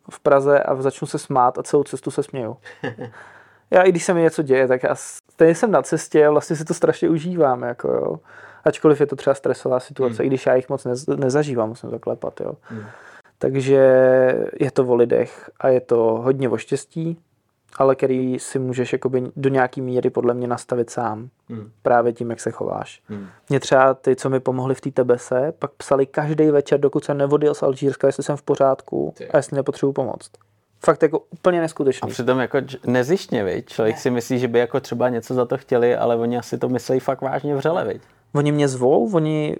B: v Praze a začnu se smát a celou cestu se směju. Já i když se mi něco děje, tak já stejně jsem na cestě a vlastně si to strašně užívám. Jako jo. Ačkoliv je to třeba stresová situace, hmm. i když já jich moc nez, nezažívám, musím zaklepat. Jo. Hmm. Takže je to o lidech a je to hodně o štěstí ale který si můžeš jakoby do nějaký míry podle mě nastavit sám. Hmm. Právě tím, jak se chováš. Hmm. Mě třeba ty, co mi pomohli v té tebese, pak psali každý večer, dokud jsem nevodil z Alžírska, jestli jsem v pořádku ty. a jestli nepotřebuji pomoct. Fakt jako úplně neskutečný.
A: A přitom jako nezištně, viď? Člověk ne. si myslí, že by jako třeba něco za to chtěli, ale oni asi to myslí fakt vážně vřele, viď?
B: Oni mě zvou, oni,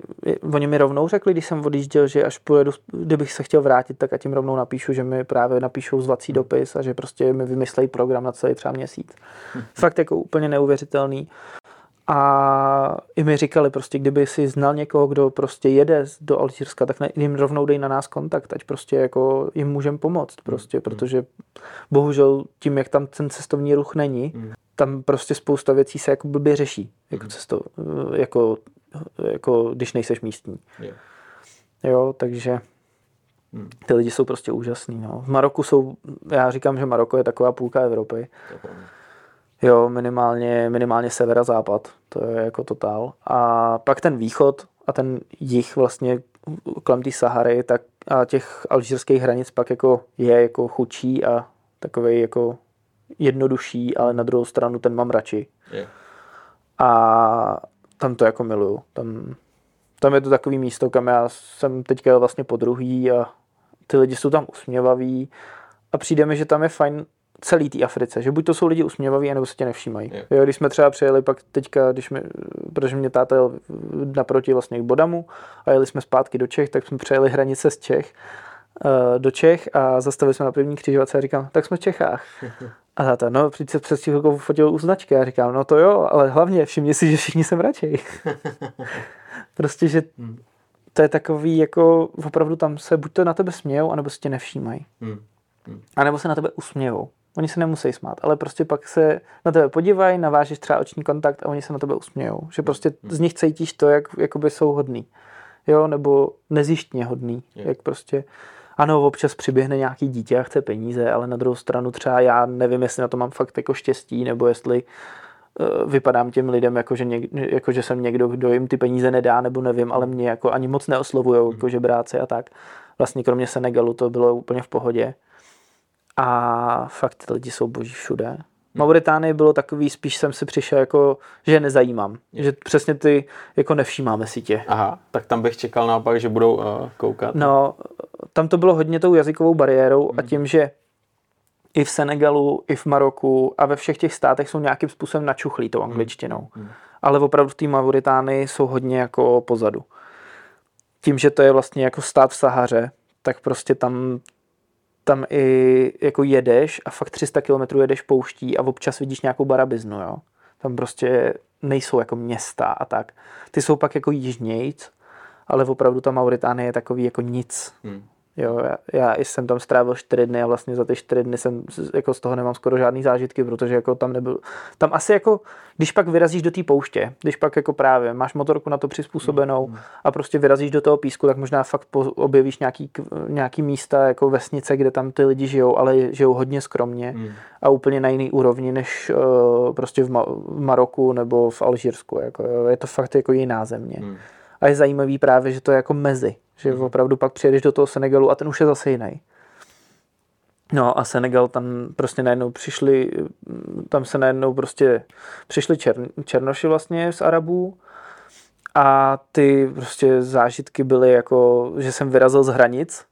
B: oni mi rovnou řekli, když jsem odjížděl, že až pojedu, kdybych se chtěl vrátit, tak a tím rovnou napíšu, že mi právě napíšou zvací dopis a že prostě mi vymyslejí program na celý třeba měsíc. Hmm. Fakt jako úplně neuvěřitelný. A i mi říkali prostě, kdyby si znal někoho, kdo prostě jede do Alžírska, tak jim rovnou dej na nás kontakt, ať prostě jako jim můžeme pomoct prostě, hmm. protože bohužel tím, jak tam ten cestovní ruch není, hmm tam prostě spousta věcí se jako blbě řeší, jako, mhm. cesto, jako, jako když nejseš místní. Yeah. Jo, takže ty lidi jsou prostě úžasní. No. V Maroku jsou, já říkám, že Maroko je taková půlka Evropy. Jo, minimálně, minimálně sever a západ, to je jako totál. A pak ten východ a ten jich vlastně kolem té Sahary tak a těch alžírských hranic pak jako je jako chudší a takový jako jednodušší, ale na druhou stranu ten mám radši. Yeah. A tam to jako miluju. Tam, tam je to takový místo, kam já jsem teďka jel vlastně po druhý a ty lidi jsou tam usměvaví a přijde mi, že tam je fajn celý té Africe, že buď to jsou lidi usměvaví, anebo se tě nevšímají. Yeah. Jo, když jsme třeba přijeli pak teďka, když mi, protože mě táta jel naproti vlastně k Bodamu a jeli jsme zpátky do Čech, tak jsme přejeli hranice z Čech uh, do Čech a zastavili jsme na první křižovatce a říkám, tak jsme v Čechách. A táta, no, přijď se přes chvilku fotil u značky. A říkám, no to jo, ale hlavně všimni si, že všichni jsem radši. prostě, že hmm. to je takový, jako opravdu tam se buď to na tebe smějou, anebo se tě nevšímají. Hmm. Hmm. A nebo se na tebe usmějou. Oni se nemusí smát, ale prostě pak se na tebe podívají, navážeš třeba oční kontakt a oni se na tebe usmějou. Že prostě z nich cítíš to, jak jakoby jsou hodný. Jo, nebo nezjištně hodný. Je. Jak prostě ano, občas přiběhne nějaký dítě a chce peníze, ale na druhou stranu třeba já nevím, jestli na to mám fakt jako štěstí, nebo jestli uh, vypadám těm lidem, jako že, něk, jako že jsem někdo, kdo jim ty peníze nedá, nebo nevím, ale mě jako ani moc neoslovují, jako že bráci a tak. Vlastně kromě Senegalu to bylo úplně v pohodě. A fakt ty lidi jsou boží všude. Mauritánii bylo takový, spíš jsem si přišel jako, že nezajímám. Že přesně ty, jako nevšímáme si tě.
A: Aha, tak tam bych čekal naopak, že budou uh, koukat.
B: No, tam to bylo hodně tou jazykovou bariérou hmm. a tím, že i v Senegalu, i v Maroku a ve všech těch státech jsou nějakým způsobem načuchlí tou hmm. angličtinou. Hmm. Ale opravdu v té Mauritánii jsou hodně jako pozadu. Tím, že to je vlastně jako stát v Sahaře, tak prostě tam tam i jako jedeš a fakt 300 km jedeš pouští a občas vidíš nějakou barabiznu, jo. Tam prostě nejsou jako města a tak. Ty jsou pak jako jižnějc, ale opravdu ta Mauritánie je takový jako nic. Hmm. Jo, já, já jsem tam strávil čtyři dny a vlastně za ty čtyři dny jsem jako z toho nemám skoro žádný zážitky, protože jako tam nebyl, tam asi jako, když pak vyrazíš do té pouště, když pak jako právě máš motorku na to přizpůsobenou mm. a prostě vyrazíš do toho písku, tak možná fakt objevíš nějaký, nějaký místa jako vesnice, kde tam ty lidi žijou, ale žijou hodně skromně mm. a úplně na jiný úrovni, než uh, prostě v, Ma- v Maroku nebo v Alžírsku, jako, je to fakt jako jiná země. Mm. A je zajímavý právě, že to je jako mezi, že mm. opravdu pak přijedeš do toho Senegalu a ten už je zase jiný. No a Senegal tam prostě najednou přišli, tam se najednou prostě přišli čer, černoši vlastně z Arabů a ty prostě zážitky byly jako, že jsem vyrazil z hranic.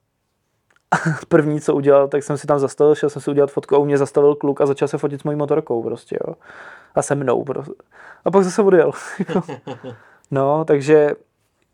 B: První, co udělal, tak jsem si tam zastavil, šel jsem si udělat fotku a u mě zastavil kluk a začal se fotit s mojí motorkou prostě, jo. A se mnou prostě. A pak zase odjel. no, takže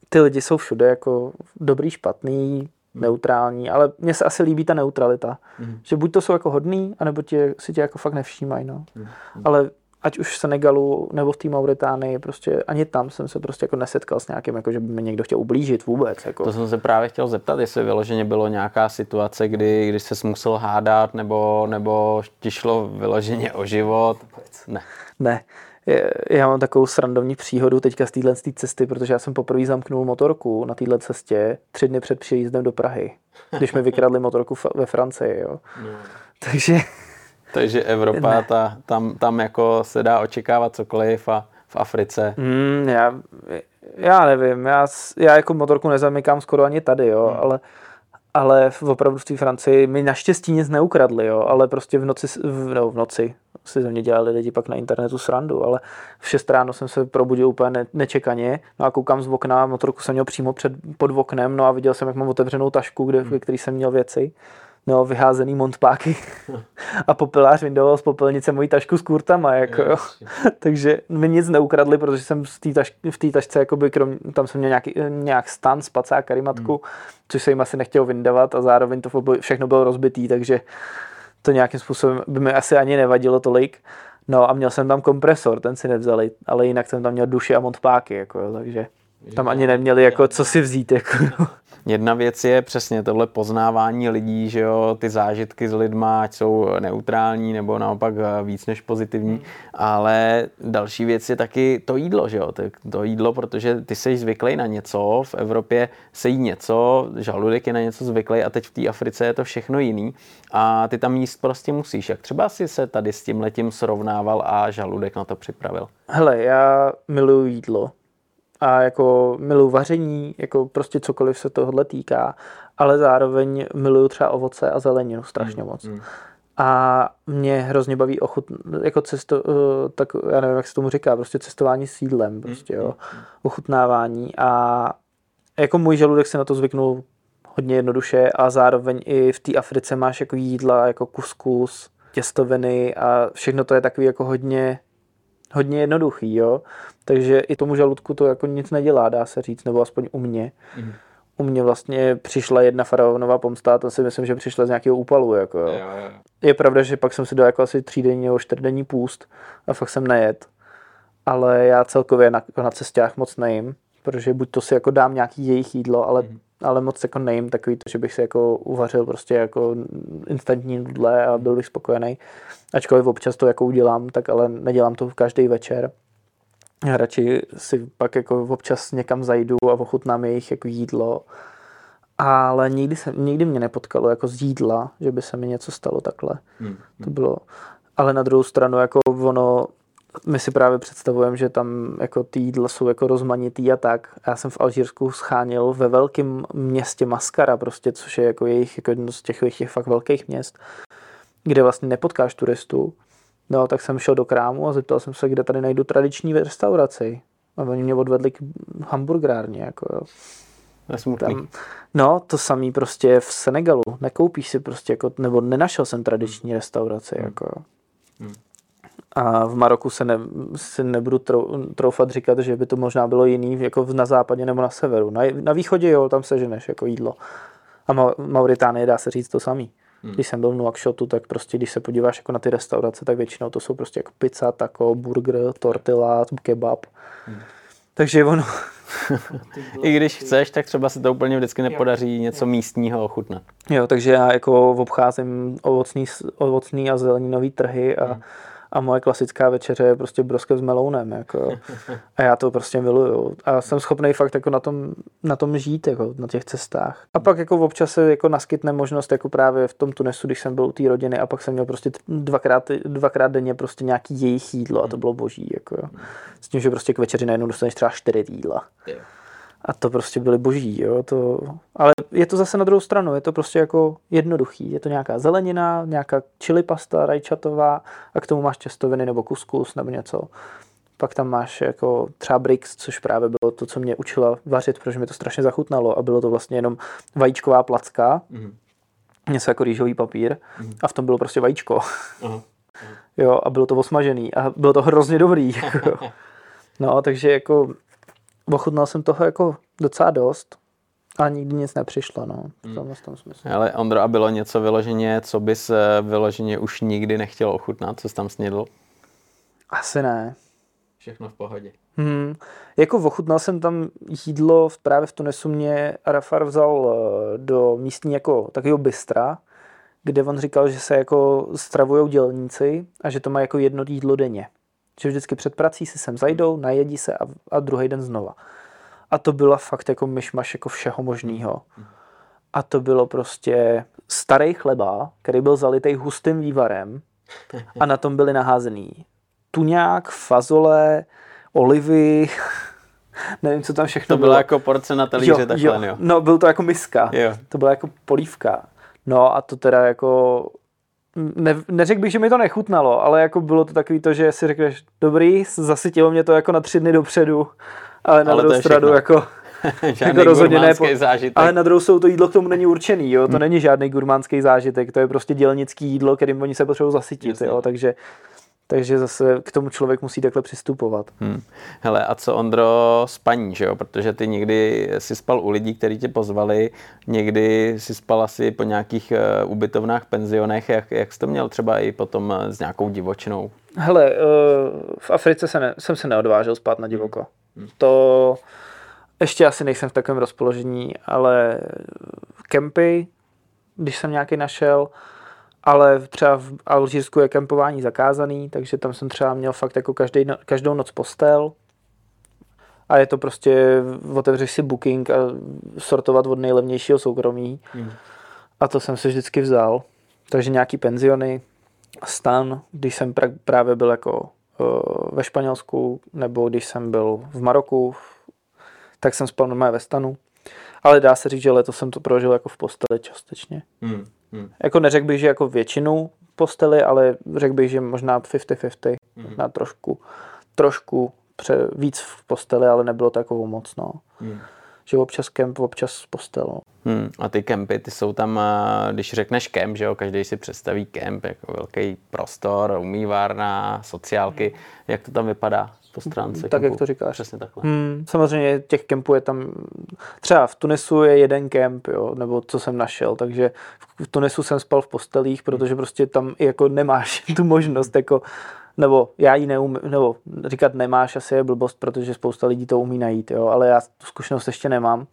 B: ty lidi jsou všude jako dobrý, špatný, neutrální, ale mně se asi líbí ta neutralita. Mm. Že buď to jsou jako hodný, anebo tě, si tě jako fakt nevšímají, no. Mm. Ale ať už v Senegalu nebo v té Mauritánii, prostě ani tam jsem se prostě jako nesetkal s nějakým, jako že by mi někdo chtěl ublížit vůbec. Jako.
A: To jsem se právě chtěl zeptat, jestli vyloženě bylo nějaká situace, kdy, kdy se musel hádat, nebo, nebo ti šlo vyloženě o život.
B: Ne. Ne. Já mám takovou srandovní příhodu teďka z téhle cesty, protože já jsem poprvé zamknul motorku na téhle cestě tři dny před příjezdem do Prahy, když mi vykradli motorku ve Francii. Jo. No. Takže
A: takže Evropa, ta, tam, tam jako se dá očekávat cokoliv a v Africe.
B: Mm, já, já nevím, já, já jako motorku nezamykám skoro ani tady, jo, hmm. ale ale v opravdu v té Francii mi naštěstí nic neukradli, jo, ale prostě v noci, v, no, v noci si ze mě dělali lidi pak na internetu srandu, ale v 6 ráno jsem se probudil úplně ne, nečekaně, no a koukám z okna, motorku jsem měl přímo před, pod oknem, no a viděl jsem, jak mám otevřenou tašku, kde, hmm. ve který jsem měl věci no, vyházený montpáky a popelář vyndoval z popelnice moji tašku s kurtama, jako, jo. takže mi nic neukradli, protože jsem v té taš, v tašce, jakoby, krom, tam jsem měl nějaký, nějak stan, spacák, karimatku, hmm. což se jim asi nechtěl vyndavat a zároveň to všechno bylo rozbitý, takže to nějakým způsobem by mi asi ani nevadilo tolik. No a měl jsem tam kompresor, ten si nevzali, ale jinak jsem tam měl duši a montpáky, jako, takže tam ani neměli jako co si vzít. Jako,
A: Jedna věc je přesně tohle poznávání lidí, že jo, ty zážitky s lidma, ať jsou neutrální nebo naopak víc než pozitivní, hmm. ale další věc je taky to jídlo, že jo, to jídlo, protože ty jsi zvyklý na něco, v Evropě se jí něco, žaludek je na něco zvyklý a teď v té Africe je to všechno jiný a ty tam jíst prostě musíš. Jak třeba si se tady s tím letím srovnával a žaludek na to připravil?
B: Hele, já miluju jídlo a jako miluji vaření, jako prostě cokoliv se tohle týká, ale zároveň miluju třeba ovoce a zeleninu strašně mm, moc. Mm. A mě hrozně baví ochut, jako cesto, uh, tak já nevím, jak se tomu říká, prostě cestování s jídlem, mm, prostě jo, mm, ochutnávání a jako můj žaludek se na to zvyknul hodně jednoduše a zároveň i v té Africe máš jako jídla, jako kuskus, těstoviny a všechno to je takový jako hodně hodně jednoduchý, jo. Takže i tomu žaludku to jako nic nedělá, dá se říct, nebo aspoň u mě. Mm. U mě vlastně přišla jedna faraonová pomsta a to si myslím, že přišla z nějakého úpalu. Jako, jo. Jo, jo. Je pravda, že pak jsem si dal jako asi třídenní nebo čtyřdenní půst a fakt jsem nejet. Ale já celkově na, na cestách moc nejím, protože buď to si jako dám nějaký jejich jídlo, ale mm ale moc jako nejím takový to, že bych si jako uvařil prostě jako instantní nudle a byl bych spokojený. Ačkoliv občas to jako udělám, tak ale nedělám to každý večer. Já radši si pak jako občas někam zajdu a ochutnám jejich jako jídlo. Ale nikdy, se, nikdy mě nepotkalo jako z jídla, že by se mi něco stalo takhle. Hmm. To bylo, ale na druhou stranu jako ono my si právě představujeme, že tam jako ty jídla jsou jako rozmanitý a tak. Já jsem v Alžírsku schánil ve velkém městě Maskara, prostě, což je jako jejich jako jedno z těch, těch fakt velkých měst, kde vlastně nepotkáš turistů. No, tak jsem šel do krámu a zeptal jsem se, kde tady najdu tradiční restauraci. A oni mě odvedli k hamburgerárně, jako jo.
A: Tam,
B: no, to samý prostě v Senegalu. Nekoupíš si prostě, jako, nebo nenašel jsem tradiční restauraci, hmm. jako jo. Hmm. A v Maroku se, ne, si nebudu troufat říkat, že by to možná bylo jiný jako na západě nebo na severu. Na, na východě jo, tam se ženeš jako jídlo. A Ma, Mauritánie dá se říct to samý. Hmm. Když jsem byl v Nuakšotu, tak prostě když se podíváš jako na ty restaurace, tak většinou to jsou prostě jako pizza, taco, burger, tortilla, kebab. Hmm. Takže ono...
A: I když chceš, tak třeba se to úplně vždycky nepodaří něco místního ochutnat.
B: Jo, takže já jako obcházím ovocný, ovocný a zeleninový trhy a hmm a moje klasická večeře je prostě broskev s melounem. Jako. A já to prostě miluju. A jsem schopný fakt jako na, tom, na tom žít, jako na těch cestách. A pak jako občas se jako naskytne možnost, jako právě v tom Tunesu, když jsem byl u té rodiny a pak jsem měl prostě dvakrát, dvakrát denně prostě nějaký jejich jídlo a to bylo boží. Jako. S tím, že prostě k večeři najednou dostaneš třeba čtyři jídla. Yeah a to prostě byly boží, jo, to, ale je to zase na druhou stranu, je to prostě jako jednoduchý, je to nějaká zelenina, nějaká chili pasta rajčatová a k tomu máš těstoviny nebo kuskus nebo něco. Pak tam máš jako třeba brix, což právě bylo to, co mě učila vařit, protože mi to strašně zachutnalo a bylo to vlastně jenom vajíčková placka, mm. něco jako rýžový papír mm. a v tom bylo prostě vajíčko. Uh-huh. Jo, a bylo to osmažený a bylo to hrozně dobrý. Jako. No, takže jako ochutnal jsem toho jako docela dost. A nikdy nic nepřišlo, no. V tomhle tom smyslu.
A: Ale Ondro, a bylo něco vyloženě, co bys eh, vyloženě už nikdy nechtěl ochutnat, co jsi tam snědl?
B: Asi ne.
A: Všechno v pohodě.
B: Hmm. Jako ochutnal jsem tam jídlo, v- právě v Tunisu mě Arafar vzal eh, do místní jako takového bystra, kde on říkal, že se jako stravují dělníci a že to má jako jedno jídlo denně. Že vždycky před prací si sem zajdou, najedí se a, a druhý den znova. A to byla fakt jako myšmaš jako všeho možného. A to bylo prostě starý chleba, který byl zalitý hustým vývarem a na tom byly naházený tuňák, fazole, olivy, nevím, co tam všechno
A: To byla jako porce na talíře takhle, jo.
B: No, byl to jako miska.
A: Jo.
B: To byla jako polívka. No a to teda jako... Ne, neřekl bych, že mi to nechutnalo, ale jako bylo to takový to, že si řekneš, dobrý, zasytilo mě to jako na tři dny dopředu, ale na
A: Ale
B: druhou stranu jako... Jako rozhodně ne,
A: zážitek.
B: ale na druhou stranu to jídlo k tomu není určený, jo? to není žádný gurmánský zážitek, to je prostě dělnický jídlo, kterým oni se potřebují zasytit,
A: Jasně.
B: jo? takže takže zase k tomu člověk musí takhle přistupovat.
A: Hmm. Hele, a co Ondro spaní, že jo? Protože ty někdy si spal u lidí, kteří tě pozvali, někdy si spal asi po nějakých uh, ubytovnách, penzionech. Jak, jak jsi to měl třeba i potom eh, s nějakou divočinou?
B: Hele, eh, v Africe se ne, jsem se neodvážil spát na divoko. To ještě asi nejsem v takovém rozpoložení, ale kempy, když jsem nějaký našel, ale třeba v Alžírsku je kempování zakázaný, takže tam jsem třeba měl fakt jako každý, no- každou noc postel a je to prostě, otevřeš si booking a sortovat od nejlevnějšího soukromí a to jsem si vždycky vzal. Takže nějaký penziony, stan, když jsem pra- právě byl jako uh, ve Španělsku, nebo když jsem byl v Maroku, tak jsem spal normálně ve stanu. Ale dá se říct, že letos jsem to prožil jako v posteli částečně.
A: Hmm. Hmm.
B: Jako neřekl bych, že jako většinu posteli, ale řekl bych, že možná 50-50, možná trošku, trošku pře- víc v posteli, ale nebylo to o moc, no.
A: Hmm.
B: Že občas kemp, občas postel, no.
A: Hmm. A ty kempy, ty jsou tam, eh, když řekneš kemp, že jo, každý si představí kemp jako velký prostor, umývárna, sociálky. Jak to tam vypadá po stránce
B: Tak,
A: kempu?
B: jak to říkáš.
A: Přesně takhle.
B: Hmm, samozřejmě těch kempů je tam, třeba v Tunisu je jeden kemp, jo, nebo co jsem našel, takže v Tunisu jsem spal v postelích, protože prostě tam jako nemáš tu možnost, jako, nebo já ji neumím, nebo říkat nemáš asi je blbost, protože spousta lidí to umí najít, jo, ale já tu zkušenost ještě nemám.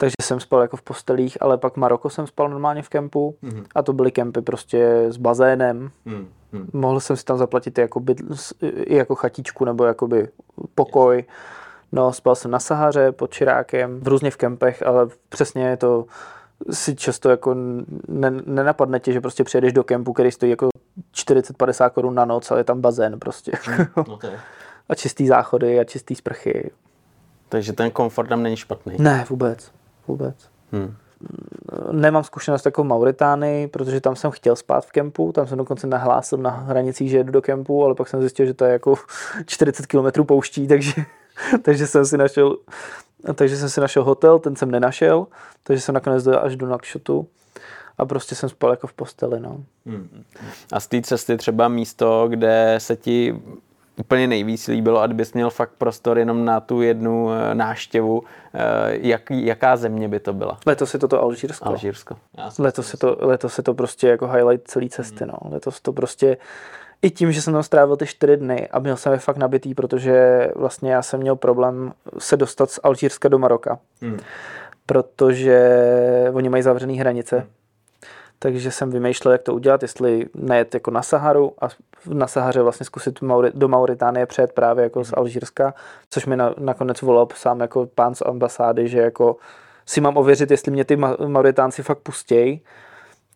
B: Takže jsem spal jako v postelích, ale pak Maroko jsem spal normálně v kempu
A: Mhm.
B: a to byly kempy prostě s bazénem,
A: Hmm. Hmm.
B: mohl jsem si tam zaplatit jako, bydl, jako chatičku nebo jakoby pokoj. No, spal jsem na Sahaře pod Čirákem, v různě v kempech, ale přesně je to si často jako ne, nenapadne tě, že prostě přijedeš do kempu, který stojí jako 40-50 korun na noc, ale je tam bazén prostě.
A: To je.
B: a čistý záchody a čistý sprchy.
A: Takže ten komfort tam není špatný.
B: Ne, vůbec. Vůbec.
A: Hmm.
B: Nemám zkušenost jako v Mauritánii, protože tam jsem chtěl spát v kempu, tam jsem dokonce nahlásil na hranicích, že jedu do kempu, ale pak jsem zjistil, že to je jako 40 km pouští, takže, takže jsem si našel takže jsem si našel hotel, ten jsem nenašel, takže jsem nakonec dojel až do Nakšotu a prostě jsem spal jako v posteli, no.
A: Hmm. A z té cesty třeba místo, kde se ti úplně nejvíc líbilo a kdybys měl fakt prostor jenom na tu jednu eh, náštěvu, eh, jak, jaká země by to byla?
B: Letos je toto Alžírsko.
A: Alžírsko.
B: Letos je, to, letos je to prostě jako highlight celé cesty, no. Letos to prostě, i tím, že jsem tam strávil ty čtyři dny a byl jsem je fakt nabitý, protože vlastně já jsem měl problém se dostat z Alžírska do Maroka,
A: Hmm.
B: protože oni mají zavřený hranice. Takže jsem vymýšlel, jak to udělat, jestli nejet jako na Saharu a na Sahaře vlastně zkusit Mauri- do Mauritánie přejet právě jako z Alžírska, což mi na, nakonec volal sám jako pán z ambasády, že jako si mám ověřit, jestli mě ty Ma- Mauritánci fakt pustějí.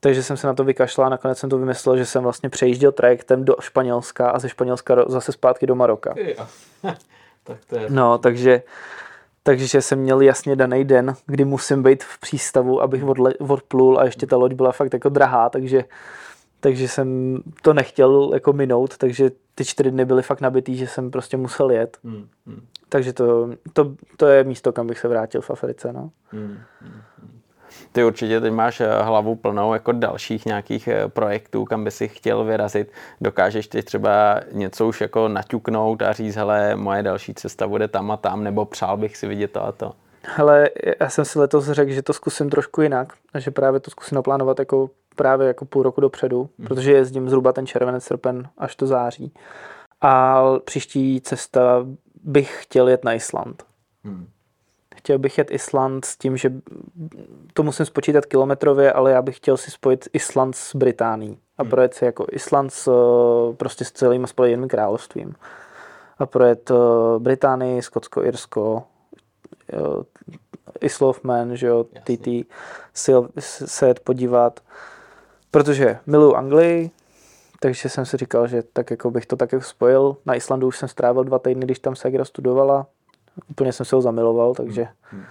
B: Takže jsem se na to vykašlal a nakonec jsem to vymyslel, že jsem vlastně přejížděl trajektem do Španělska a ze Španělska zase zpátky do Maroka.
A: tak to je...
B: No, takže, takže jsem měl jasně daný den, kdy musím být v přístavu, abych odle, odplul a ještě ta loď byla fakt jako drahá, takže, takže jsem to nechtěl jako minout, takže ty čtyři dny byly fakt nabitý, že jsem prostě musel jet.
A: Hmm. Hmm.
B: Takže to, to, to je místo, kam bych se vrátil v Africe, no.
A: Hmm. Hmm. Ty určitě teď máš eh, hlavu plnou jako dalších nějakých eh, projektů, kam by si chtěl vyrazit. Dokážeš ty třeba něco už jako naťuknout a říct, hele, moje další cesta bude tam a tam, nebo přál bych si vidět to a to.
B: Hele, já jsem si letos řekl, že to zkusím trošku jinak, a že právě to zkusím naplánovat jako právě jako půl roku dopředu, hmm. protože jezdím zhruba ten červenec, srpen až do září. A příští cesta bych chtěl jet na Island. Hmm. Chtěl bych jet Island s tím, že to musím spočítat kilometrově, ale já bych chtěl si spojit Island s Británií a hmm. projet si jako Island s, prostě s celým spojeným královstvím. A projet uh, Británii, Skotsko, Irsko, uh, Isle of Man, že jo, TT, se jet podívat, protože miluji Anglii, takže jsem si říkal, že tak jako bych to tak jako spojil. Na Islandu už jsem strávil dva týdny, když tam Segra studovala. Úplně jsem se ho zamiloval, takže, hmm.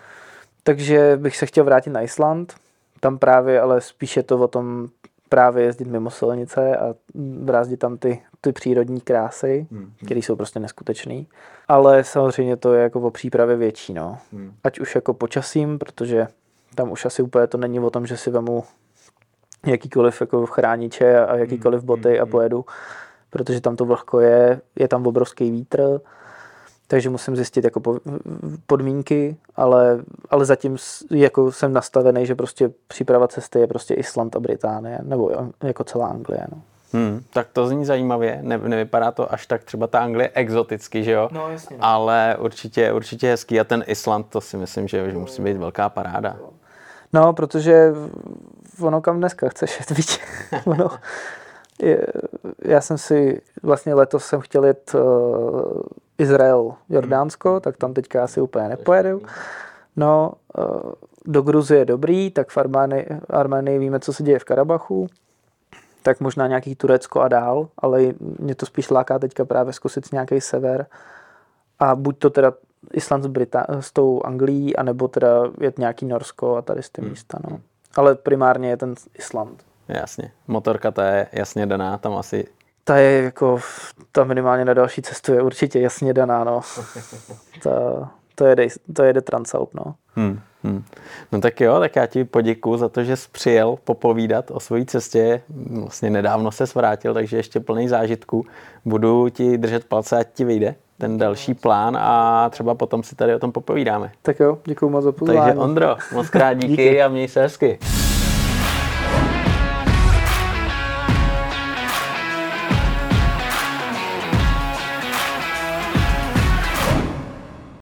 B: takže bych se chtěl vrátit na Island. Tam právě, ale spíš je to o tom právě jezdit mimo silnice a brázdit tam ty, ty přírodní krásy, hmm. které jsou prostě neskutečné. Ale samozřejmě to je jako o přípravě větší, no. Hmm. Ať už jako počasím, protože tam už asi úplně to není o tom, že si vemu jakýkoliv jako chrániče a jakýkoliv hmm, boty a hmm, pojedu, protože tam to vlhko je, je tam obrovský vítr, takže musím zjistit jako podmínky, ale, ale zatím jako jsem nastavený, že prostě příprava cesty je prostě Island a Británie, nebo jako celá Anglie. No.
A: Hmm, tak to zní zajímavě, ne, nevypadá to až tak třeba ta Anglie exoticky, že jo?
B: No, jasně.
A: Ale určitě, určitě hezký a ten Island, to si myslím, že, že musí být velká paráda.
B: No, protože ono kam dneska chceš jet, víc. ono, je, já jsem si, vlastně letos jsem chtěl jet uh, Izrael, Jordánsko, hmm. tak tam teďka asi úplně nepojedu. No, uh, do Gruzie je dobrý, tak v Armánii, Armánii víme, co se děje v Karabachu, tak možná nějaký Turecko a dál, ale mě to spíš láká teďka právě zkusit nějaký sever a buď to teda Island s, Brita- s tou Anglií, anebo teda jet nějaký Norsko a tady z ty hmm. místa, no. Ale primárně je ten Island.
A: Jasně. Motorka ta je jasně daná, tam asi...
B: Ta je jako, ta minimálně na další cestu je určitě jasně daná, no. ta, to jede, to jede Transalp, no.
A: Hmm, hmm. No tak jo, tak já ti poděkuji za to, že jsi přijel popovídat o své cestě. Vlastně nedávno se vrátil, takže ještě plný zážitků. Budu ti držet palce, ať ti vyjde ten další plán a třeba potom si tady o tom popovídáme.
B: Tak jo, děkuji moc za pozvání.
A: Takže Ondro, moc krát díky, díky. a měj se hezky.